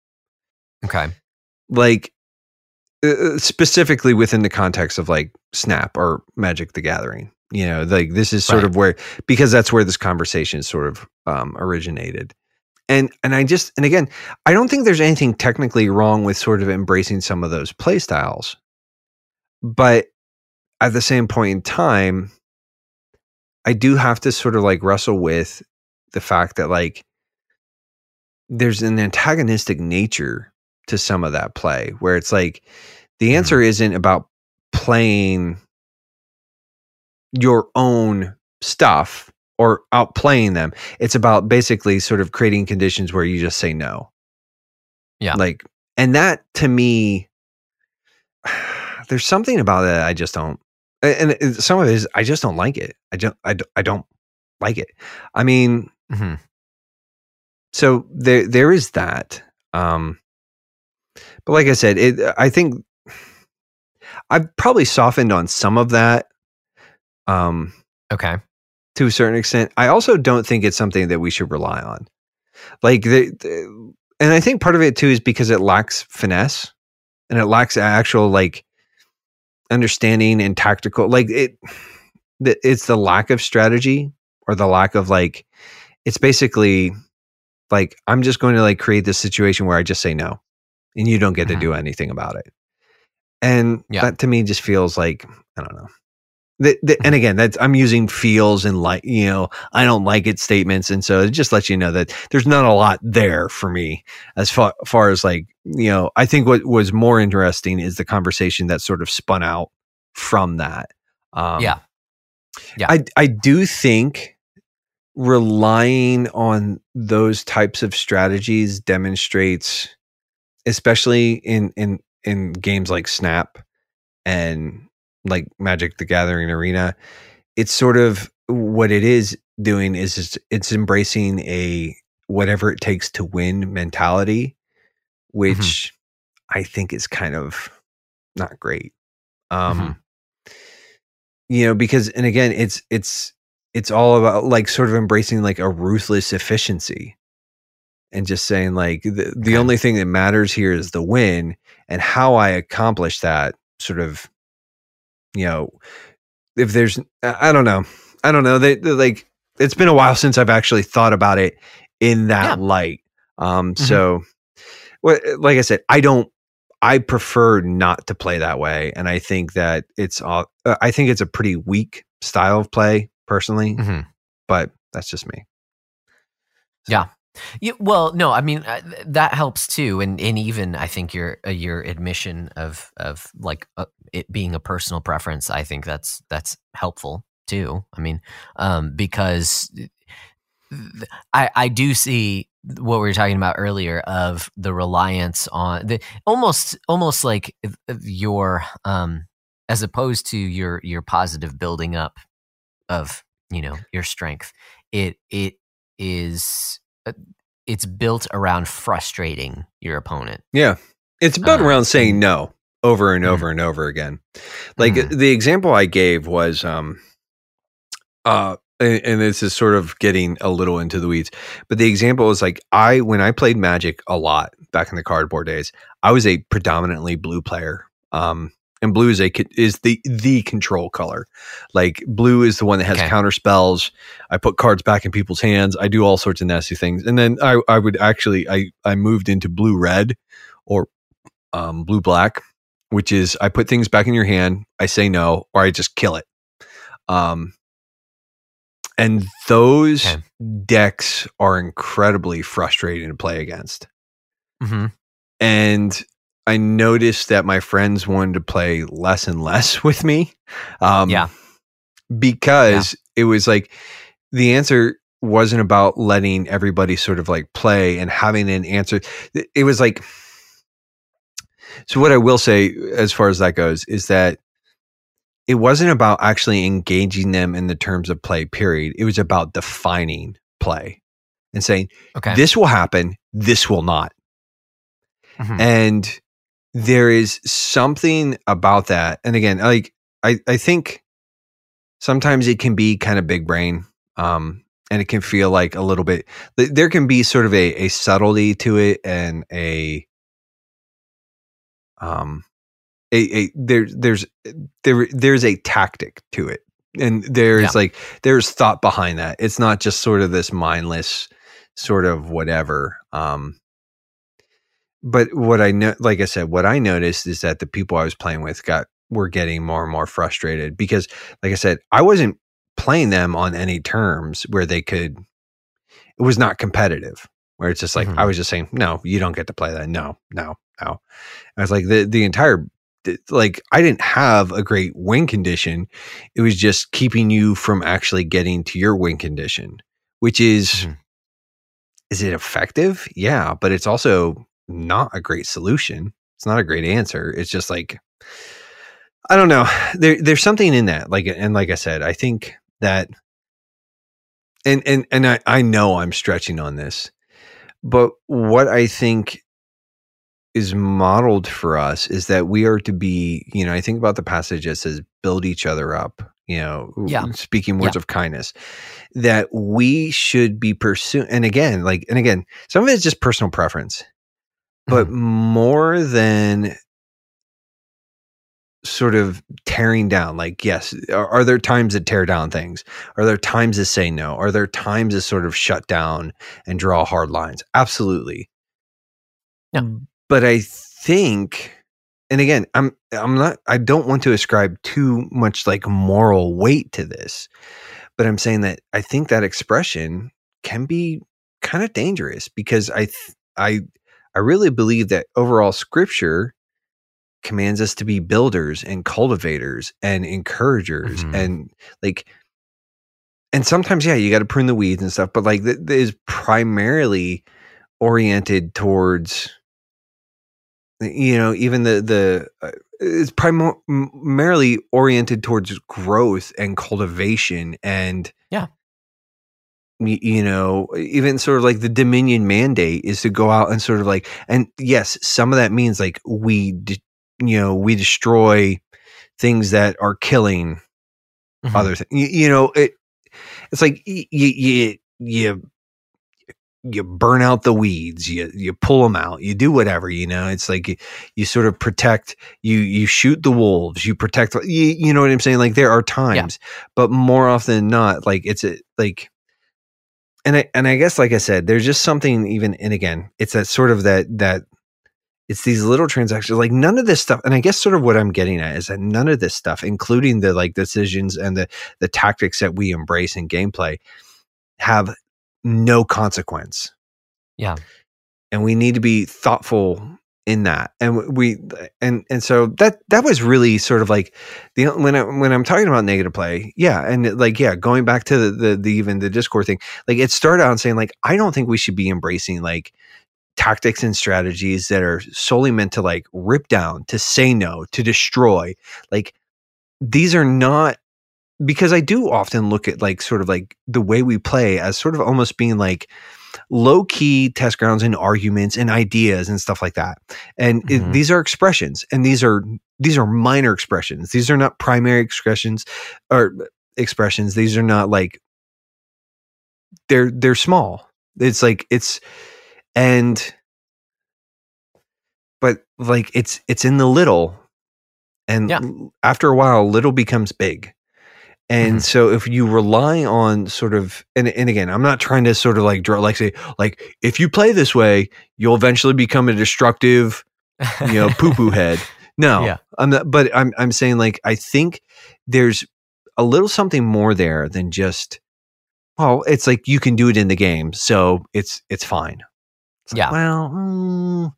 Okay. like uh, specifically within the context of like snap or magic the gathering you know like this is sort Right. of where because that's where this conversation sort of um, originated and and i just and again i don't think there's anything technically wrong with sort of embracing some of those play styles but at the same point in time i do have to sort of like wrestle with the fact that like there's an antagonistic nature to some of that play where it's like the Mhm. answer isn't about playing your own stuff or outplaying them. It's about basically sort of creating conditions where you just say no. Yeah. Like, and that to me, there's something about it I just don't. And some of it is I just don't like it. I don't. I, I don't like it. I mean, Mhm. so there there is that. Um, but like I said, it. I think I've probably softened on some of that. Um, Okay. to a certain extent. I also don't think it's something that we should rely on. Like the, the and I think part of it too is because it lacks finesse and it lacks actual like understanding and tactical like it it's the lack of strategy or the lack of like it's basically like I'm just going to like create this situation where I just say no and you don't get Mhm. to do anything about it. And Yeah. that to me just feels like I don't know. The, the, and again, that's I'm using feels and like you know I don't like it statements, and so it just lets you know that there's not a lot there for me as far, far as like you know. I think what was more interesting is the conversation that sort of spun out from that. Um, Yeah. Yeah. I I do think relying on those types of strategies demonstrates, especially in in in games like Snap and like Magic the Gathering Arena, it's sort of what it is doing is it's, it's embracing a whatever it takes to win mentality, which I think is kind of not great. Um you know, because and again, it's it's it's all about like sort of embracing like a ruthless efficiency and just saying like the, the Okay. only thing that matters here is the win and how I accomplish that sort of you know if there's I don't know I don't know they, like it's been a while since I've actually thought about it in that Yeah. light um Mhm. so well, like I said I don't I prefer not to play that way and I think that it's all uh, I think it's a pretty weak style of play personally Mhm. but that's just me Yeah, yeah. well, no, I mean uh, that helps too, and and even I think your uh, your admission of of like uh, it being a personal preference, I think that's that's helpful too. I mean, um, because I I do see what we were talking about earlier of the reliance on the almost almost like if your um as opposed to your your positive building up of you know your strength it it is uh, it's built around frustrating your opponent yeah it's built Uh, around saying no over and Mhm. over and over again like Mhm. the example I gave was um uh and, and this is sort of getting a little into the weeds but the example is like I when I played magic a lot back in the cardboard days I was a predominantly blue player um and blue is a is the the control color like blue is the one that has Okay. counter spells i put cards back in people's hands i do all sorts of nasty things and then i i would actually i i moved into blue red or um blue black which is i put things back in your hand i say no or i just kill it um and those Okay. decks are incredibly frustrating to play against mm-hmm. and I noticed that my friends wanted to play less and less with me. Um, Yeah. Because it was like the answer wasn't about letting everybody sort of like play and having an answer. It- was like, so what I will say as far as that goes is that it wasn't about actually engaging them in the terms of play, period. It was about defining play and saying, okay this will happen, this will not. Mhm. And there is something about that. And again, like I, I think sometimes it can be kind of big brain. Um, and it can feel like a little bit there can be sort of a, a subtlety to it and a um a, a there there's there there's a tactic to it and there's Yeah. like there's thought behind that it's not just sort of this mindless sort of whatever um but what i know like i said what i noticed is that the people i was playing with got were getting more and more frustrated because like i said i wasn't playing them on any terms where they could it was not competitive where it's just like Mhm. i was just saying no you don't get to play that no no no i was like the the entire like i didn't have a great win condition it was just keeping you from actually getting to your win condition which is Mhm. is it effective yeah but it's also not a great solution it's not a great answer it's just like I don't know. There, there's something in that. Like, and like I said, I think that, and and and I, I know I'm stretching on this, but what I think is modeled for us is that we are to be, you know, I think about the passage that says, "Build each other up." You know, Yeah. speaking words Yeah. of kindness, that we should be pursuing. And again, like, and again, some of it is just personal preference, but mm-hmm. more than sort of tearing down like yes are, are there times that tear down things? Are there times to say no? Are there times to sort of shut down and draw hard lines? Absolutely. Yeah. but i think and again i'm i'm not i don't want to ascribe too much like moral weight to this but i'm saying that i think that expression can be kind of dangerous because i th- i i really believe that overall scripture commands us to be builders and cultivators and encouragers Mhm. and like and sometimes yeah you got to prune the weeds and stuff but like that that is primarily oriented towards you know even the the uh, it's primar- primarily oriented towards growth and cultivation and Yeah. You know even sort of like the dominion mandate is to go out and sort of like and yes some of that means like we de- you know we destroy things that are killing Mhm. other things you, you know it it's like you you you you burn out the weeds you you pull them out you do whatever you know? It's like you, you sort of protect you you shoot the wolves you protect you, you know what i'm saying? Like there are times but more often than not like it's a like and i and i guess like i said there's just something even and again it's that sort of that that it's these little transactions like none of this stuff and i guess sort of what i'm getting at is that none of this stuff including the like decisions and the the tactics that we embrace in gameplay have no consequence Yeah. and we need to be thoughtful in that. And we and and so that that was really sort of like the when I, when I'm talking about negative play yeah and like yeah going back to the, the the even the discord thing like it started out saying like I don't think we should be embracing like tactics and strategies that are solely meant to like rip down to say no to destroy. Like these are not because I do often look at like sort of like the way we play as sort of almost being like low key test grounds and arguments and ideas and stuff like that. And it- Mhm. these are expressions and these are these are minor expressions. These are not primary expressions or expressions. These are not like they're they're small. It's like it's and but like it's it's in the little and Yeah. after a while little becomes big and Mhm. so if you rely on sort of and, and again i'm not trying to sort of like draw like say like if you play this way you'll eventually become a destructive you know poo poo head no Yeah. i'm not but i'm i'm saying like i think there's a little something more there than just well it's like you can do it in the game so it's it's fine It's like, Yeah. well mm,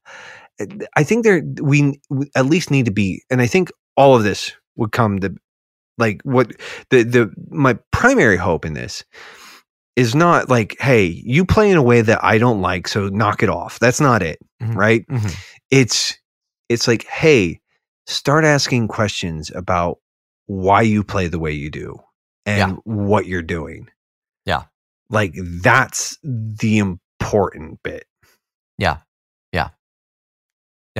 i think there we, we at least need to be and i think all of this would come to like what the the my primary hope in this is not like hey you play in a way that i don't like so knock it off that's not it Mhm. right Mhm. it's it's like hey start asking questions about why you play the way you do and Yeah. what you're doing Yeah. like that's the important bit Yeah,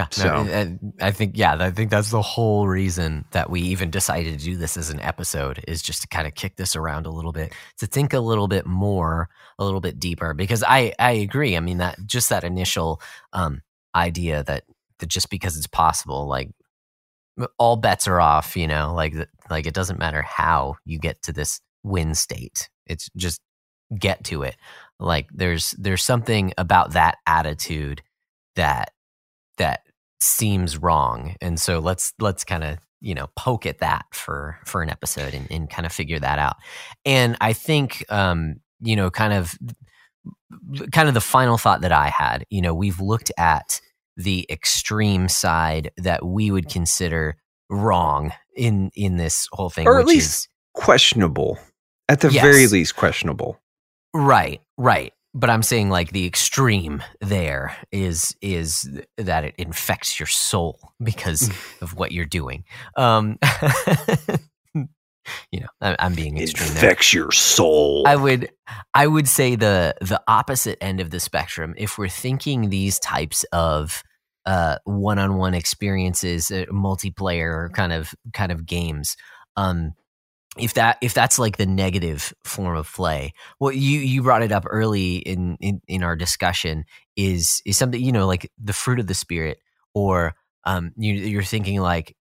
no, So- I- I think yeah, I think that's the whole reason that we even decided to do this as an episode is just to kind of kick this around a little bit, to think a little bit more, a little bit deeper. Because I I agree. I mean that just that initial um, idea that that just because it's possible, like all bets are off. You know, like like it doesn't matter how you get to this win state. It's just get to it. Like there's there's something about that attitude that that seems wrong and so let's let's kind of you know poke at that for for an episode and, and kind of figure that out and i think um you know kind of kind of the final thought that i had you know we've looked at the extreme side that we would consider wrong in in this whole thing Or at which least- is questionable at the Yes. very least questionable Right, right. But I'm saying like the extreme there is is that it infects your soul because of what you're doing. Um, you know, I, I'm being extreme there. Infects your soul. I would I would say the the opposite end of the spectrum if we're thinking these types of uh, one-on-one experiences, uh, multiplayer kind of kind of games. Um, if that if that's like the negative form of play, well, you you brought it up early in in, in our discussion is is something you know like the fruit of the spirit, or um, you, you're thinking like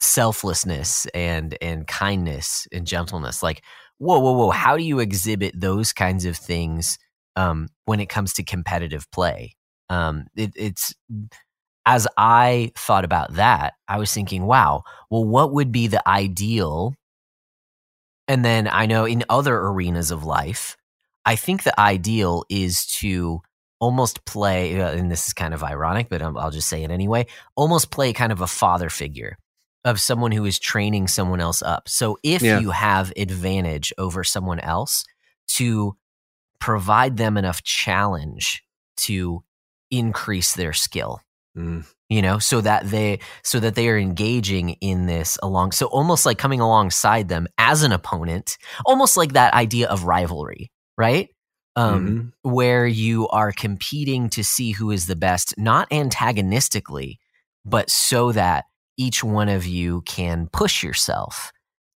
selflessness and and kindness and gentleness. Like, whoa, whoa, whoa! How do you exhibit those kinds of things um, when it comes to competitive play? Um, it, it's as I thought about that, I was thinking, wow, well, what would be the ideal? And then I know in other arenas of life, I think the ideal is to almost play, uh, and this is kind of ironic, but I'll just say it anyway, almost play kind of a father figure of someone who is training someone else up. So if Yeah. you have advantage over someone else, to provide them enough challenge to increase their skill Mm. you know so that they so that they are engaging in this along so almost like coming alongside them as an opponent almost like that idea of rivalry right um Mhm. where you are competing to see who is the best not antagonistically but so that each one of you can push yourself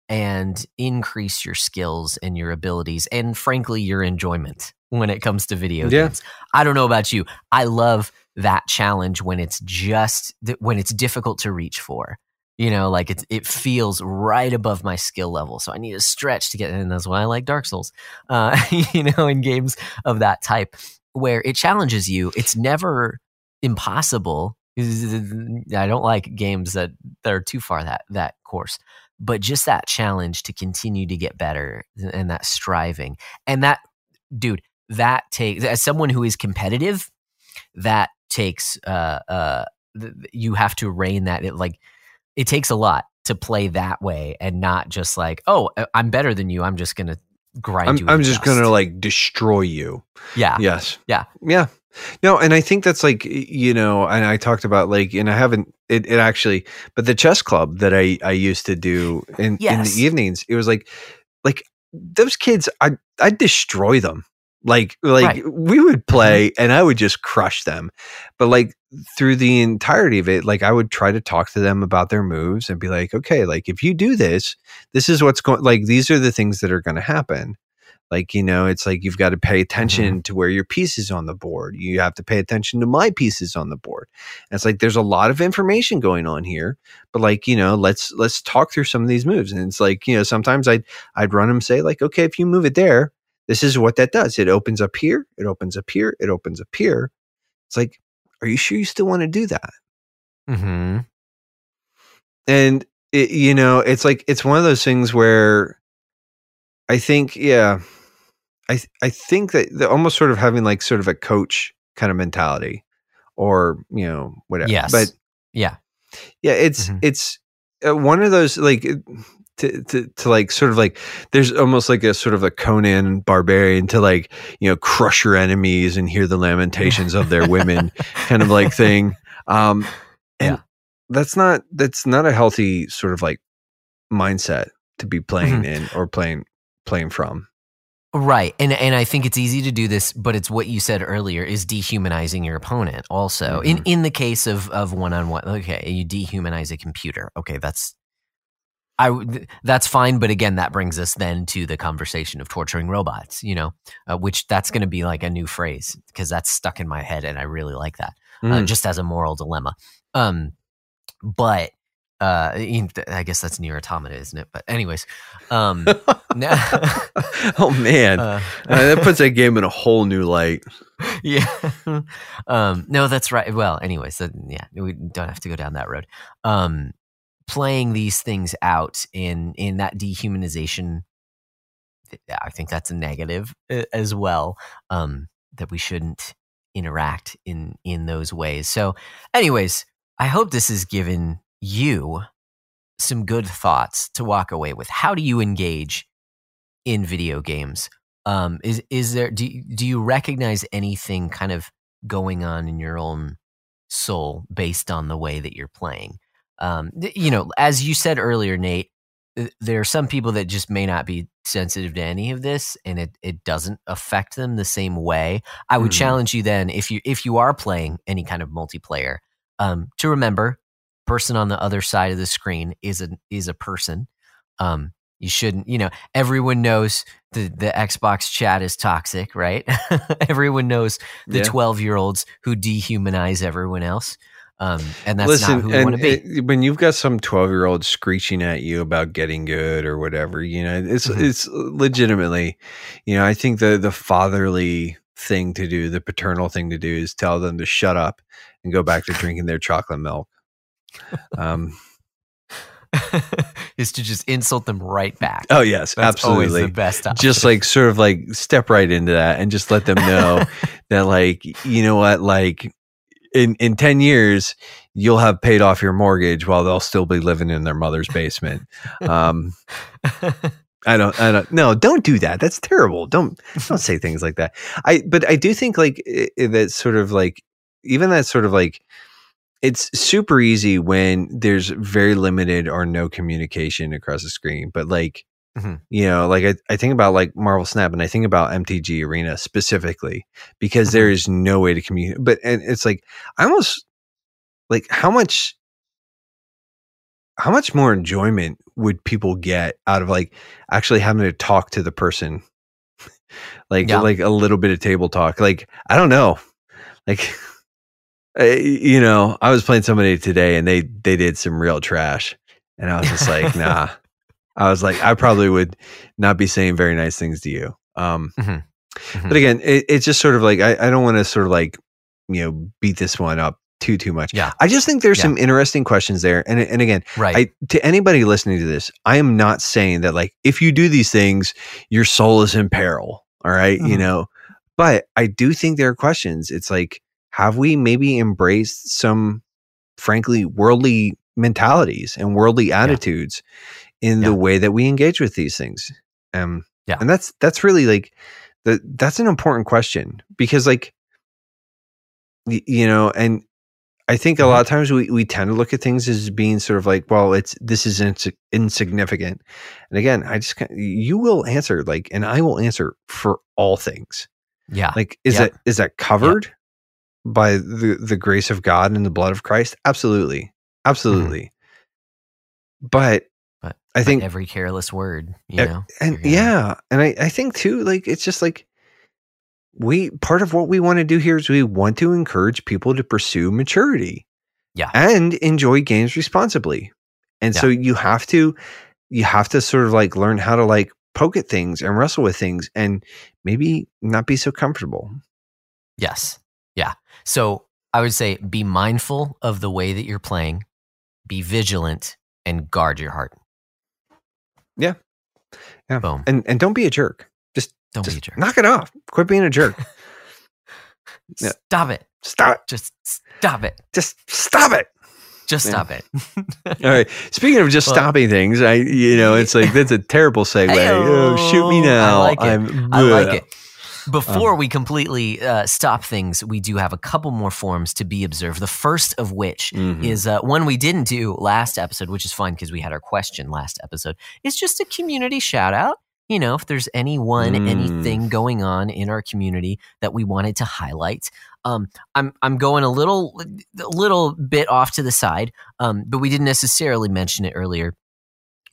and increase your skills and your abilities and frankly your enjoyment when it comes to video Yeah. games i don't know about you i love that challenge when it's just when it's difficult to reach for. You know like it's it feels right above my skill level so i need a stretch to get in that's why i like dark souls uh you know in games of that type where it challenges you. It's never impossible. I don't like games that that are too far that that course but just that challenge to continue to get better and that striving and that dude that takes as someone who is competitive that takes uh uh th- you have to rein that it like it takes a lot to play that way and not just like oh uh, i'm better than you i'm just gonna grind you I'm, I'm just dust. gonna like destroy you. yeah Yes. Yeah. Yeah. No, and I think that's like you know, and I talked about like, and I haven't it, it actually, but the chess club that I I used to do in in the evenings, it was like like those kids, I I'd destroy them. Like like Right. we would mm-hmm. play and I would just crush them. But like through the entirety of it, like I would try to talk to them about their moves and be like, okay, like if you do this, this is what's going like these are the things that are going to happen. Like you know it's like you've got to pay mm-hmm. attention to where your piece is on the board. You have to pay attention to my pieces on the board. And it's like there's a lot of information going on here but like you know let's let's talk through some of these moves. And it's like you know sometimes i'd i'd run them say like okay if you move it there this is what that does. It opens up here it opens up here it opens up here. It's like are you sure you still want to do that? Mm-hmm. and it, you know it's like it's one of those things where i think yeah i th- i think that the, almost sort of having like sort of a coach kind of mentality or you know whatever yes. But yeah. Yeah it's Mhm. it's uh, one of those like to, to to like sort of like there's almost like a sort of a Conan barbarian to like you know crush your enemies and hear the lamentations of their women kind of like thing um and Yeah. that's not that's not a healthy sort of like mindset to be playing in or playing playing from Right. And and I think it's easy to do this, but it's what you said earlier is dehumanizing your opponent also. In Mhm. in the case of of one-on-one, okay, you dehumanize a computer. Okay, that's I would- that's fine, but again, that brings us then to the conversation of torturing robots, you know, uh, which that's going to be like a new phrase because that's stuck in my head and I really like that. Uh, Mm. just as a moral dilemma. Um but uh I guess that's NieR: Automata, isn't it? But anyways, um no, oh man uh, Uh, that puts that game in a whole new light yeah. um, no, that's right. Well, anyways, that, yeah, we don't have to go down that road. Um, playing these things out in in that dehumanization, I think that's a negative as well. Um, that we shouldn't interact in in those ways. So, anyways, I hope this has given you some good thoughts to walk away with. How do you engage in video games? Um, is is there do do you recognize anything kind of going on in your own soul based on the way that you're playing? Um, you know, as you said earlier, Nate, there are some people that just may not be sensitive to any of this, and it it doesn't affect them the same way. I would Mhm. challenge you then if you if you are playing any kind of multiplayer, um, to remember, person on the other side of the screen is a is a person. Um, you shouldn't, you know, everyone knows the the Xbox chat is toxic, right? everyone knows the Yeah. twelve year olds who dehumanize everyone else, um, and that's Listen, not who we want to be. it- when you've got some twelve year old screeching at you about getting good or whatever, you know, it's Mhm. it's legitimately, you know, I think the the fatherly thing to do, the paternal thing to do, is tell them to shut up and go back to drinking their chocolate milk. Um, is to just insult them right back. oh yes, That's absolutely. the best. Option. just like sort of like step right into that and just let them know that like you know what like in in 10 years you'll have paid off your mortgage while they'll still be living in their mother's basement. Um i don't i don't no don't do that. That's terrible. Don't don't say things like that. I but i do think like that sort of like even that sort of like it's super easy when there's very limited or no communication across the screen but like Mhm. you know like I, I think about like marvel snap and i think about mtg arena specifically because there is no way to communicate but and it's like i almost like how much how much more enjoyment would people get out of like actually having to talk to the person like Yeah. like a little bit of table talk like i don't know like you know i was playing somebody today and they they did some real trash and i was just like nah i was like i probably would not be saying very nice things to you um Mhm. Mhm. but again it, it's just sort of like i, I don't want to sort of like you know beat this one up too too much Yeah. i just think there's Yeah. some interesting questions there and and again right. I to anybody listening to this, I am not saying that like if you do these things, your soul is in peril. All right? you Mhm. know. But I do think there are questions. It's like, have we maybe embraced some frankly worldly mentalities and worldly attitudes in Yeah. the way that we engage with these things? Um Yeah. and that's that's really like the that's an important question because like y- you know, and I think a Mhm. lot of times we, we tend to look at things as being sort of like, well, it's this is ins- insignificant. And again, I just you will answer like, and I will answer for all things. yeah. Like, is Yep. that is that covered by the the grace of God and the blood of Christ? Absolutely, absolutely. But, But- I think every careless word, you Uh, know. and you're yeah and I, I think too like it's just like we part of what we want to do here is we want to encourage people to pursue maturity Yeah. and enjoy games responsibly and so you have to you have to sort of like learn how to like poke at things and wrestle with things and maybe not be so comfortable Yes. Yeah. So I would say be mindful of the way that you're playing, be vigilant, and guard your heart. Yeah. Yeah. Boom. and and don't be a jerk just, Don't just be a jerk. knock it off quit being a jerk yeah. Stop it. stop it. Just stop it. just stop it Just Yeah. stop it. All right. Speaking of just Well- stopping things, I you know it's like that's a terrible segue. Oh, shoot me now. I like it. I'm, I like it. Before we completely uh, stop things, we do have a couple more forms to be observed. The first of which Mhm. is uh, one we didn't do last episode, which is fine because we had our question last episode. It's just a community shout out. You know, if there's anyone, Mm. anything going on in our community that we wanted to highlight. Um, I'm I'm going a little a little bit off to the side, um, but we didn't necessarily mention it earlier.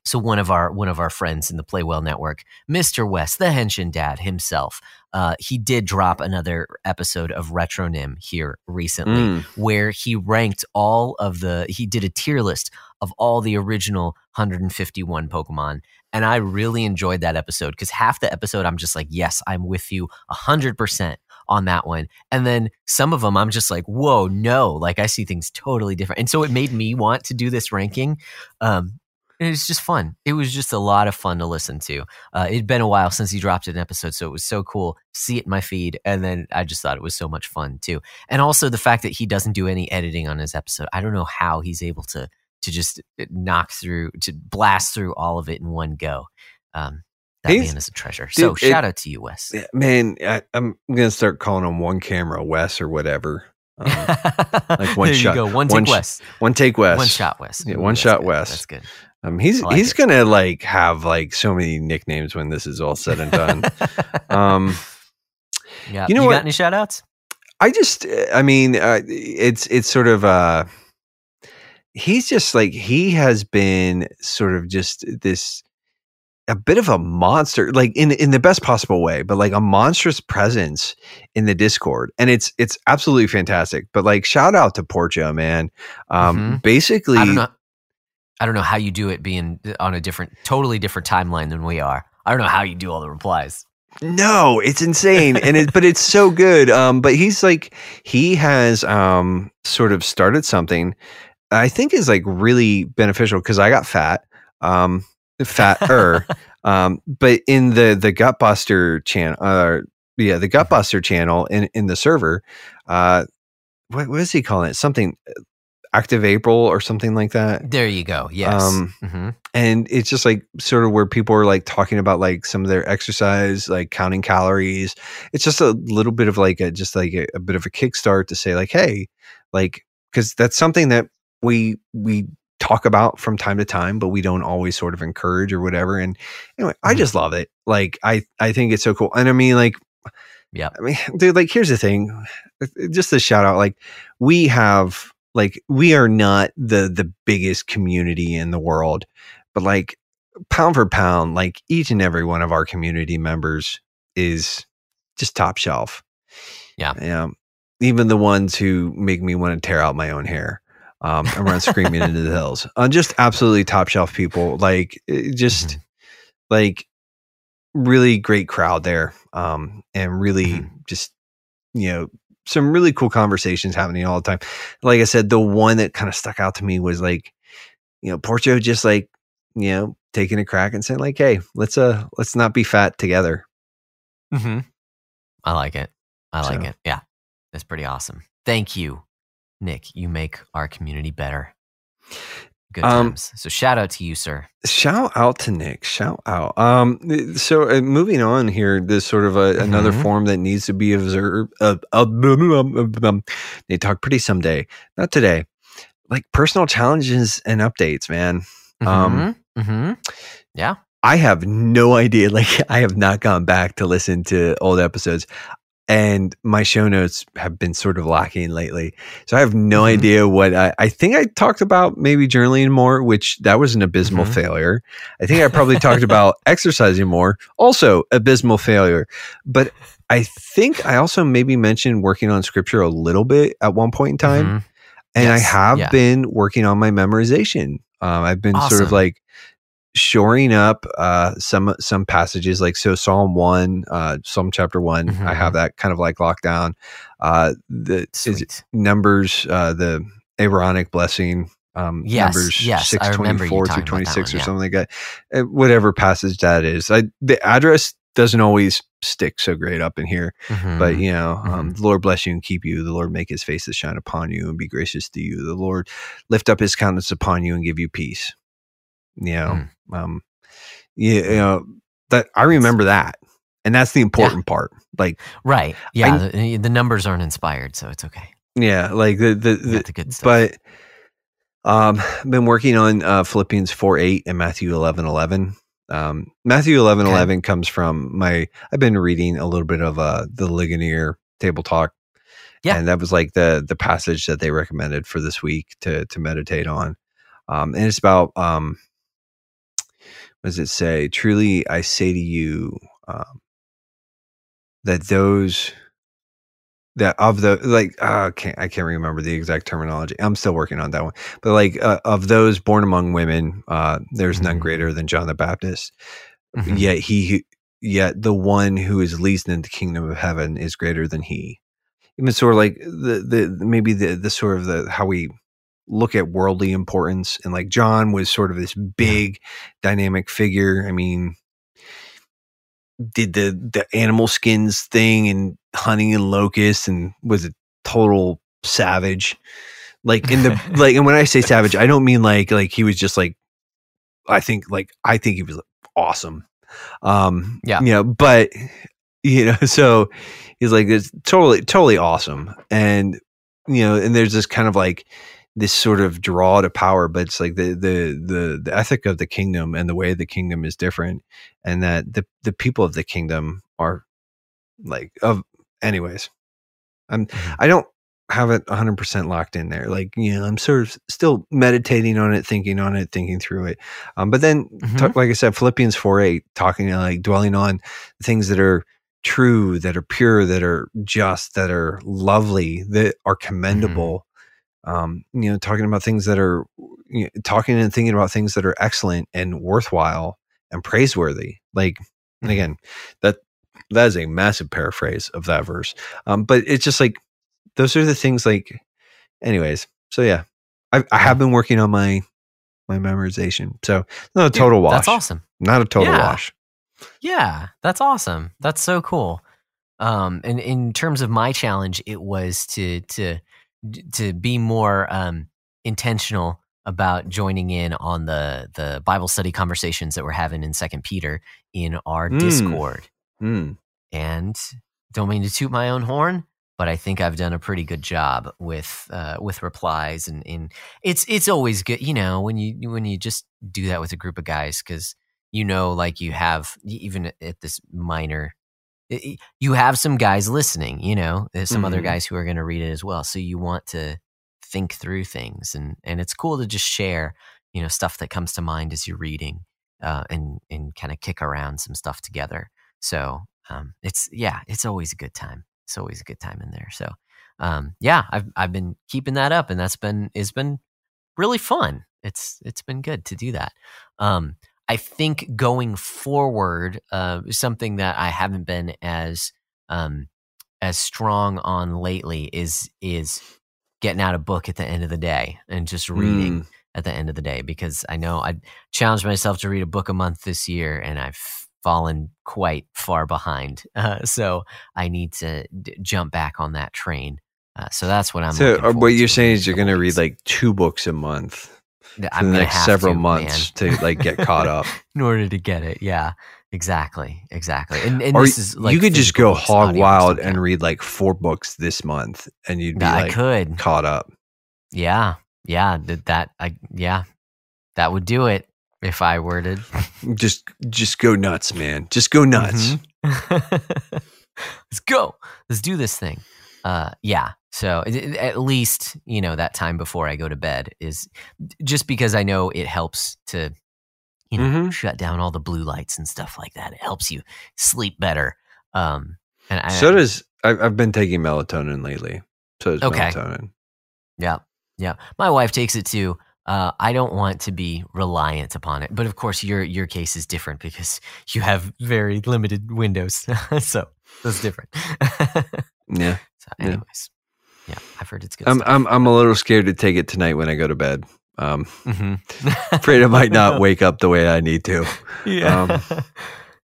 So one of our one of our friends in the Play Well Network, Mr. West, the Henshin Dad himself, uh, he did drop another episode of Retronym here recently Mm. where he ranked all of the he did a tier list of all the original 151 Pokemon. And I really enjoyed that episode because half the episode I'm just like, yes, I'm with you 100% on that one. And then some of them I'm just like, whoa, no, like I see things totally different. And so it made me want to do this ranking. Um, and it was just fun. It was just a lot of fun to listen to. Uh, it'd been a while since he dropped an episode, so it was so cool see it in my feed. And then I just thought it was so much fun too and also the fact that he doesn't do any editing on his episode i don't know how he's able to to just knock through to blast through all of it in one go um That He's- man is a treasure. so dude, it- shout out to you, Wes. Yeah, man, I, I'm gonna start calling him one camera Wes or whatever. Um, like one there shot- You go. One, one take sh- Wes. one take Wes. One shot Wes. Yeah, one that's shot good. Wes. That's good. Um, he's like he's it. gonna like have like so many nicknames when this is all said and done. um, yeah. you know you what? got any shout outs? I just, I mean, uh, it's it's sort of uh, he's just like he has been sort of just this a bit of a monster, like in in the best possible way, but like a monstrous presence in the Discord, and it's it's absolutely fantastic. But like, shout out to Portia, man. Um, Mhm. basically, I don't know. I don't know how you do it being on a different, totally different timeline than we are. I don't know how you do all the replies. No, it's insane, and it but it's so good. Um, but he's like he has um sort of started something I think is like really beneficial because I got fat, um, fatter. um, but in the the Gutbuster channel, uh, yeah, the Gutbuster channel in in the server, uh, what what is he calling it? Something active April or something like that. There you go. Yes. Um, hmm and it's just like sort of where people are like talking about like some of their exercise like counting calories it's just a little bit of like a just like a, a bit of a kickstart to say like hey like because that's something that we we talk about from time to time but we don't always sort of encourage or whatever and anyway i Mhm. just love it like i i think it's so cool and i mean like Yeah. i mean dude like here's the thing just a shout out like we have like we are not the the biggest community in the world but like pound for pound like each and every one of our community members is just top shelf Yeah. yeah even the ones who make me want to tear out my own hair um and run screaming into the hills uh, just absolutely top shelf people like it just Mhm. like really great crowd there um and really Mhm. just you know some really cool conversations happening all the time like i said the one that kind of stuck out to me was like you know porcho just like you know taking a crack and saying like hey let's uh let's not be fat together hmm I like it. I like So- it. Yeah. That's pretty awesome. Thank you, Nick. You make our community better. Good Um, times. So shout out to you, sir. shout out to nick shout out um so uh, moving on here this sort of a, another Mhm. form that needs to be observed uh, uh, um, they talk pretty someday not today like personal challenges and updates man Um, hmm Yeah. I have no idea. Like, I have not gone back to listen to old episodes, and my show notes have been sort of lacking lately. So I have no Mhm. idea what I, I think I talked about maybe journaling more, which that was an abysmal Mhm. failure. I think I probably talked about exercising more, also abysmal failure. But I think I also maybe mentioned working on scripture a little bit at one point in time Mhm. and I have yeah. been working on my memorization. Um, I've been sort of like shoring up uh, some some passages, like so Psalm one, uh, Psalm chapter one. I have that kind of like locked down. Uh, the Numbers, uh, the Aaronic blessing. Um, Yes, numbers yes, I six twenty remember you four talking through twenty six one, or something like that. Uh, whatever passage that is, I, the address doesn't always stick so great up in here but Mhm. you know um, the lord bless you and keep you the lord make his face to shine upon you and be gracious to you the lord lift up his countenance upon you and give you peace you know Mm. um you, you know that i remember that and that's the important part like right. Yeah. the, the numbers aren't inspired, so it's okay. yeah like the the, the the good stuff. but um I've been working on uh philippians 4 8 and matthew 11 11 um matthew 11 Okay. 11 comes from my i've been reading a little bit of uh the ligonier table talk Yeah. and that was like the the passage that they recommended for this week to to meditate on um and it's about um does it say truly i say to you um that those that of the like uh, can't I can't remember the exact terminology. I'm still working on that one. But like uh, of those born among women, uh, there's none Mhm. greater than John the Baptist. Mhm. Yet he, yet the one who is least in the kingdom of heaven is greater than he. Even sort of like the the maybe the the sort of the how we look at worldly importance and like John was sort of this big dynamic figure. I mean, did the the animal skins thing and hunting and locusts and was a total savage. Like in the like and when I say savage, I don't mean like like he was just like I think like I think he was awesome. Um, Yeah. you know, but you know, so he's like, it's totally, totally awesome. And, you know, and there's this kind of like this sort of draw to power, but it's like the, the, the, the ethic of the kingdom and the way of the kingdom is different. And that the, the people of the kingdom are like, of, anyways, I'm, Mhm. I don't have it 100% locked in there. Like, you know, I'm sort of still meditating on it, thinking on it, thinking through it. Um, but then, Mhm. ta- like I said, Philippians 4 8, talking like dwelling on things that are true, that are pure, that are just, that are lovely, that are commendable. Um, you know, talking about things that are, you know, talking and thinking about things that are excellent and worthwhile and praiseworthy. Like, and Mhm. again, that that is a massive paraphrase of that verse. Um, but it's just like those are the things. Like, anyways, so yeah, I, I have been working on my my memorization. So not a Dude, total wash. That's awesome. Not a total Yeah. wash. Yeah, that's awesome. That's so cool. Um, and in terms of my challenge, it was to to to be more um, intentional about joining in on the the Bible study conversations that we're having in Second Peter in our Mm. Discord. Mm. And don't mean to toot my own horn, but I think I've done a pretty good job with uh, with replies and in it's it's always good, you know, when you when you just do that with a group of guys because you know, like you have even at this minor, you have some guys listening. You know, some other Mhm. guys who are going to read it as well. So you want to think through things, and and it's cool to just share, you know, stuff that comes to mind as you're reading, uh, and and kind of kick around some stuff together. So um, it's yeah, it's always a good time. It's always a good time in there. So um, yeah, I've I've been keeping that up, and that's been it's been really fun. It's it's been good to do that. Um, I think going forward, uh, something that I haven't been as um, as strong on lately is is getting out a book at the end of the day and just reading Mm. at the end of the day because I know I challenged myself to read a book a month this year and I've fallen quite far behind. Uh, so I need to d- jump back on that train. Uh, so that's what I'm. So uh, what you're in saying is you're going to read like two books a month Th- for the next several to, months man. to like get caught up. in order to get it. Yeah, exactly, exactly. And, and or this is like you could just go hog wild and read like four books this month, and you'd be Yeah, I could. caught up. Yeah, yeah. That that I yeah, that would do it if I were to. Just just go nuts, man. Just go nuts. Mhm. Let's go. Let's do this thing. Uh, yeah. So at least you know that time before I go to bed is just because I know it helps to you know Mhm. shut down all the blue lights and stuff like that. It helps you sleep better. Um, and I, So does I've, I've been taking melatonin lately. So does Okay. melatonin. Yeah. Yeah. My wife takes it too. Uh, I don't want to be reliant upon it, but of course your your case is different because you have very limited windows, so that's different. Yeah, so, Yeah. anyways, yeah, I've heard it's good. I'm stuff. I'm I'm a little scared to take it tonight when I go to bed. Um, Mhm. afraid I might not wake up the way I need to. Yeah. um,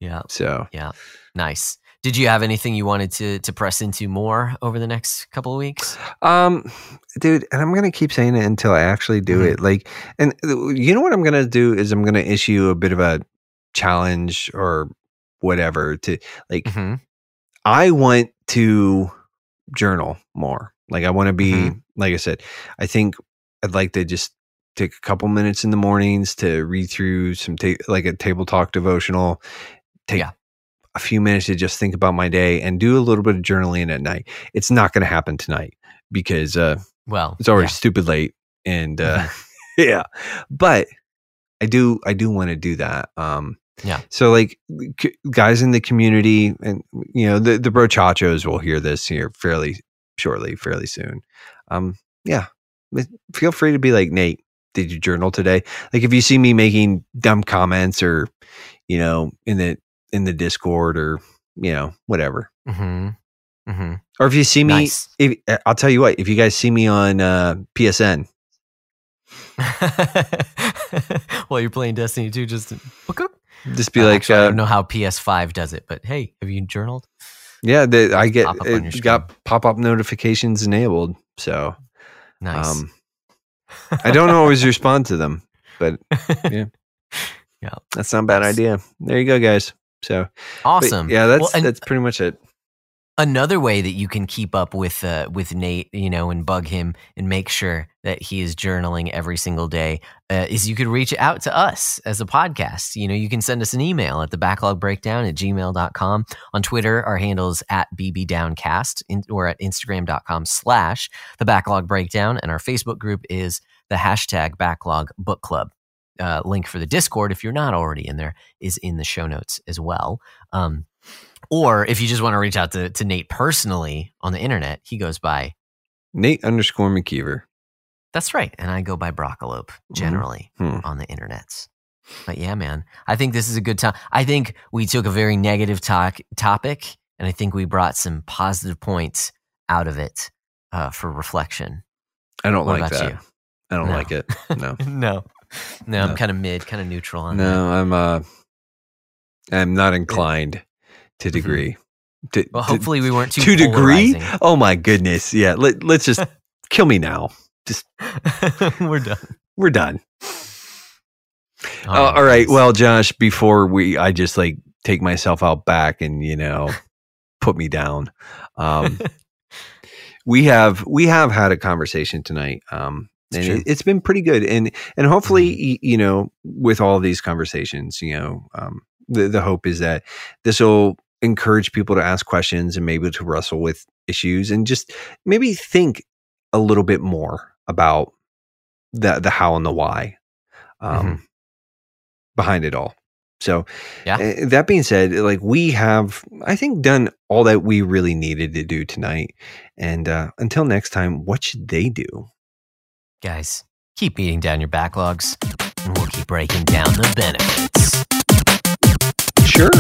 yeah. So Yeah. Nice. Did you have anything you wanted to to press into more over the next couple of weeks? Um, dude, and I'm gonna keep saying it until I actually do Mhm. it. Like, and uh, you know what I'm gonna do is I'm gonna issue a bit of a challenge or whatever to like. Mhm. I want to journal more. Like, I want to be Mhm. like I said. I think I'd like to just take a couple minutes in the mornings to read through some ta- like a table talk devotional. Take Yeah. a few minutes to just think about my day and do a little bit of journaling at night. It's not going to happen tonight because uh, Well, it's already yeah. stupid late and uh yeah but i do i do want to do that um Yeah. so like c- guys in the community and you know the the brochachos will hear this here fairly shortly fairly soon um yeah feel free to be like nate did you journal today like if you see me making dumb comments or you know in the in the discord or you know whatever hmm Mm-hmm. or if you see me Nice. if i'll tell you what if you guys see me on uh psn While you're playing Destiny 2, just. Just be Uh, like actually, I uh, don't know how PS5 does it, but hey, have you journaled? Yeah, the, I get pop up it got pop up notifications enabled, so Nice. um, I don't always respond to them, but yeah. Yeah. That's not a bad idea. There you go, guys. So Awesome. yeah, that's Well, and- that's pretty much it. Another way that you can keep up with uh, with Nate, you know, and bug him and make sure that he is journaling every single day uh, is you could reach out to us as a podcast. You know, you can send us an email at the backlog breakdown at gmail.com. On Twitter, our handles at bbdowncast in, or at instagram.com slash the backlog breakdown. And our Facebook group is the hashtag backlog book club. Uh, link for the Discord, if you're not already in there, is in the show notes as well. Um, or if you just want to reach out to, to Nate personally on the internet, he goes by Nate underscore McKeever. that's right. And I go by Broccolope generally Hmm. on the internets. But yeah, man, I think this is a good time. I think we took a very negative talk, topic and I think we brought some positive points out of it uh, for reflection. I don't What like that. you? I don't No. like it. No. no, no, I'm kind of mid, kind of neutral on that. no, I'm uh I'm not inclined to degree. To, Mm-hmm. Well, to- hopefully we weren't too to degree? Oh my goodness. Yeah. Let, let's just kill me now. Just We're done. we're done. Uh, all right. Well, Josh, before we, I just like take myself out back and you know put me down. Um, we have we have had a conversation tonight, um, and it, it's been pretty good. And and hopefully, y- you know, with all these conversations, you know, um, the the hope is that this will encourage people to ask questions and maybe to wrestle with issues and just maybe think a little bit more about the the how and the why um, behind it all. So, Yeah. uh, that being said, like we have, I think, done all that we really needed to do tonight. And uh, until next time, what should they do? guys, keep beating down your backlogs, and we'll keep breaking down the benefits. Sure.